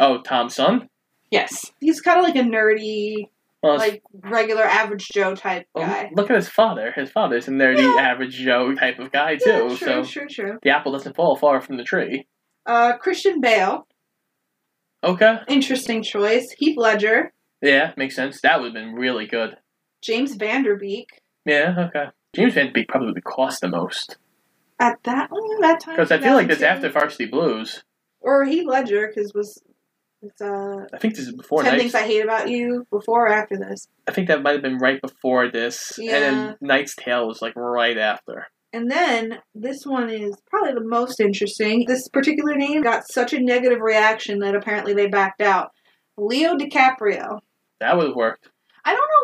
Oh, Tom's son? Yes, he's kind of like a nerdy, Well, like regular average Joe type well, guy. look at his father. His father's a nerdy, average Joe type of guy too. Yeah, true, so true, true. the apple doesn't fall far from the tree. Uh, Christian Bale, Okay. interesting choice. Heath Ledger, Yeah, makes sense. That would have been really good. James Van Der Beek. Yeah, okay. James Van Beek probably would cost the most. At that mm, that time, Because I feel like that's 2002. after Varsity Blues. or Heath Ledger because was it's uh I think this is before Ten Knights. Things I Hate About You before or after this, I think that might have been right before this. Yeah. And then Knight's Tale was like right after. and then this one is probably the most interesting. This particular name got such a negative reaction that apparently they backed out. Leo DiCaprio. That would have worked.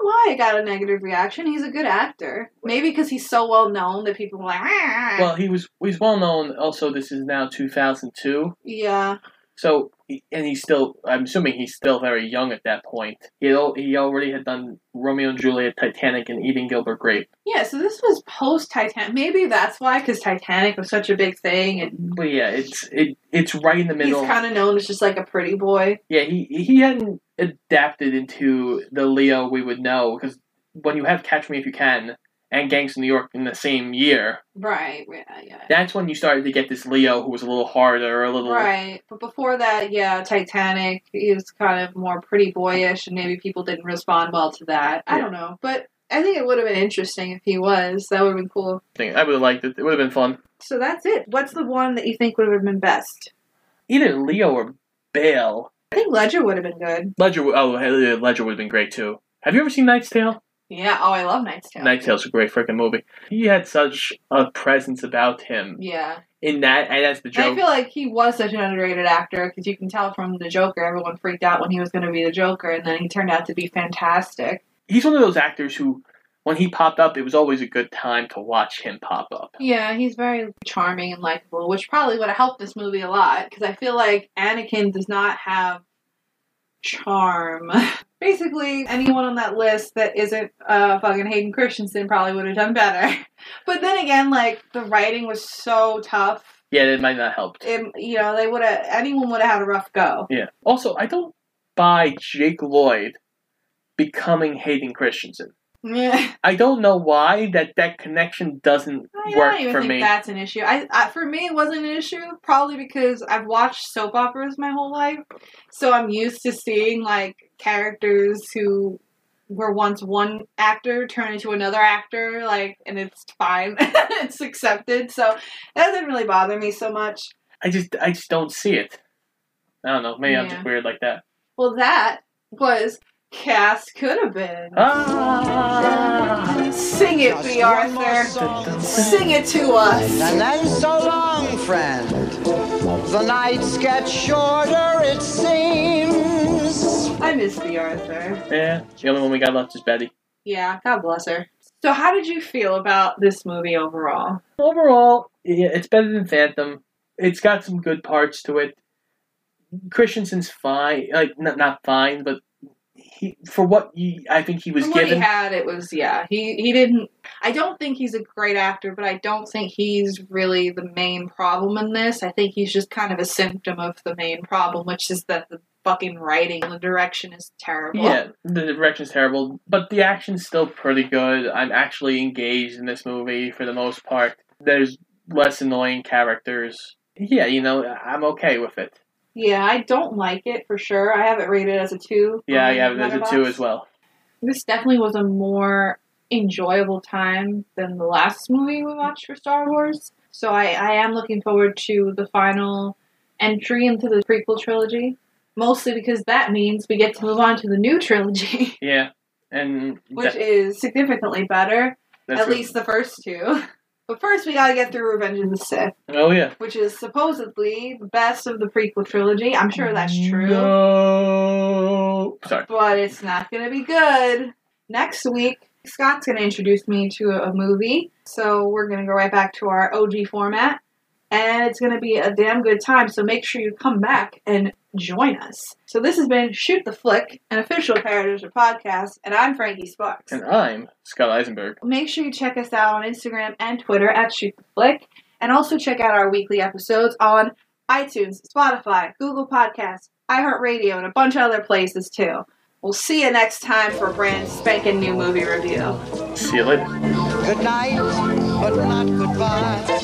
I know why it got a negative reaction. He's a good actor. Maybe because he's so well known that people were like, "Ah." Well, he was he's well known. Also, this is now 2002. yeah. So, and he's still, I'm assuming he's still very young at that point. He, he already had done Romeo and Juliet, Titanic, and Eating Gilbert Grape. Yeah, so this was post Titanic. Maybe that's why, because Titanic was such a big thing, and But yeah, it's it it's right in the middle. he's kind of known as just like a pretty boy. Yeah, he he hadn't adapted into the Leo we would know because when you have Catch Me If You Can and Gangs of New York in the same year, Right, yeah, uh, yeah. that's when you started to get this Leo who was a little harder, a little Right, but before that, yeah, Titanic, he was kind of more pretty boyish, and maybe people didn't respond well to that. I Yeah. don't know, but I think it would have been interesting if he was. That would have been cool. I think I would have liked it. It would have been fun. So that's it. What's the one that you think would have been best? Either Leo or Bale. I think Ledger would have been good. Ledger. Oh, Ledger would have been great too. Have you ever seen Knight's Tale? Yeah. Oh, I love Knight's Tale. Knight's Tale's a great freaking movie. He had such a presence about him Yeah. in that, and that's the And I feel like he was such an underrated actor because you can tell from the Joker, everyone freaked out when he was going to be the Joker, and then he turned out to be fantastic. He's one of those actors who, when he popped up, it was always a good time to watch him pop up. Yeah, he's very charming and likable, which probably would have helped this movie a lot because I feel like Anakin does not have charm. Basically, anyone on that list that isn't uh, fucking Hayden Christensen probably would have done better. But then again, like the writing was so tough. Yeah, it might not help. It, you know, they would have anyone would have had a rough go. Yeah. Also, I don't buy Jake Lloyd becoming Hayden Christensen. Yeah. I don't know why that that connection doesn't I work don't even for think me. that's an issue. I, I for me it wasn't an issue probably because I've watched soap operas my whole life, so I'm used to seeing like characters who were once one actor turn into another actor, like, and it's fine, it's accepted. So that doesn't really bother me so much. I just I just don't see it. I don't know. Maybe I'm just weird like that. Well, that was cast could have been. Ah. Sing it, Bea Arthur. Sing it to us. And then so long, friend. The nights get shorter, it seems. I miss Bea Arthur. Yeah, the only one we got left is Betty. Yeah, God bless her. So, how did you feel about this movie overall? Overall, yeah, it's better than Phantom. It's got some good parts to it. Christensen's fine, like not not fine, but he for what he, I think he was From what given. he had, it was yeah. He he didn't. I don't think he's a great actor, but I don't think he's really the main problem in this. I think he's just kind of a symptom of the main problem, which is that the fucking writing the direction is terrible. Yeah, the direction is terrible, but the action's still pretty good. I'm actually engaged in this movie for the most part. There's less annoying characters. Yeah, you know, I'm okay with it. Yeah, I don't like it for sure. I have it rated as a two. Yeah, I have it as a two as well. This definitely was a more enjoyable time than the last movie we watched for Star Wars. So I, I am looking forward to the final entry into the prequel trilogy. Mostly because that means we get to move on to the new trilogy, Yeah, and which is significantly better. At least the first two. But first we gotta get through Revenge of the Sith, oh yeah. which is supposedly the best of the prequel trilogy. I'm sure that's true. No, sorry. but it's not to be good. Next week, Scott's to introduce me to a movie, so we're to go right back to our OG format, and it's to be a damn good time. So make sure you come back and join us. So this has been Shoot the Flick, an official Paradozer podcast, and I'm Frankie Sparks. And I'm Scott Eisenberg. Make sure you check us out on Instagram and Twitter at Shoot the Flick, and also check out our weekly episodes on iTunes, Spotify, Google Podcasts, iHeartRadio, and a bunch of other places too. We'll see you next time for a brand spanking new movie review. See you later. Good night, but not goodbye.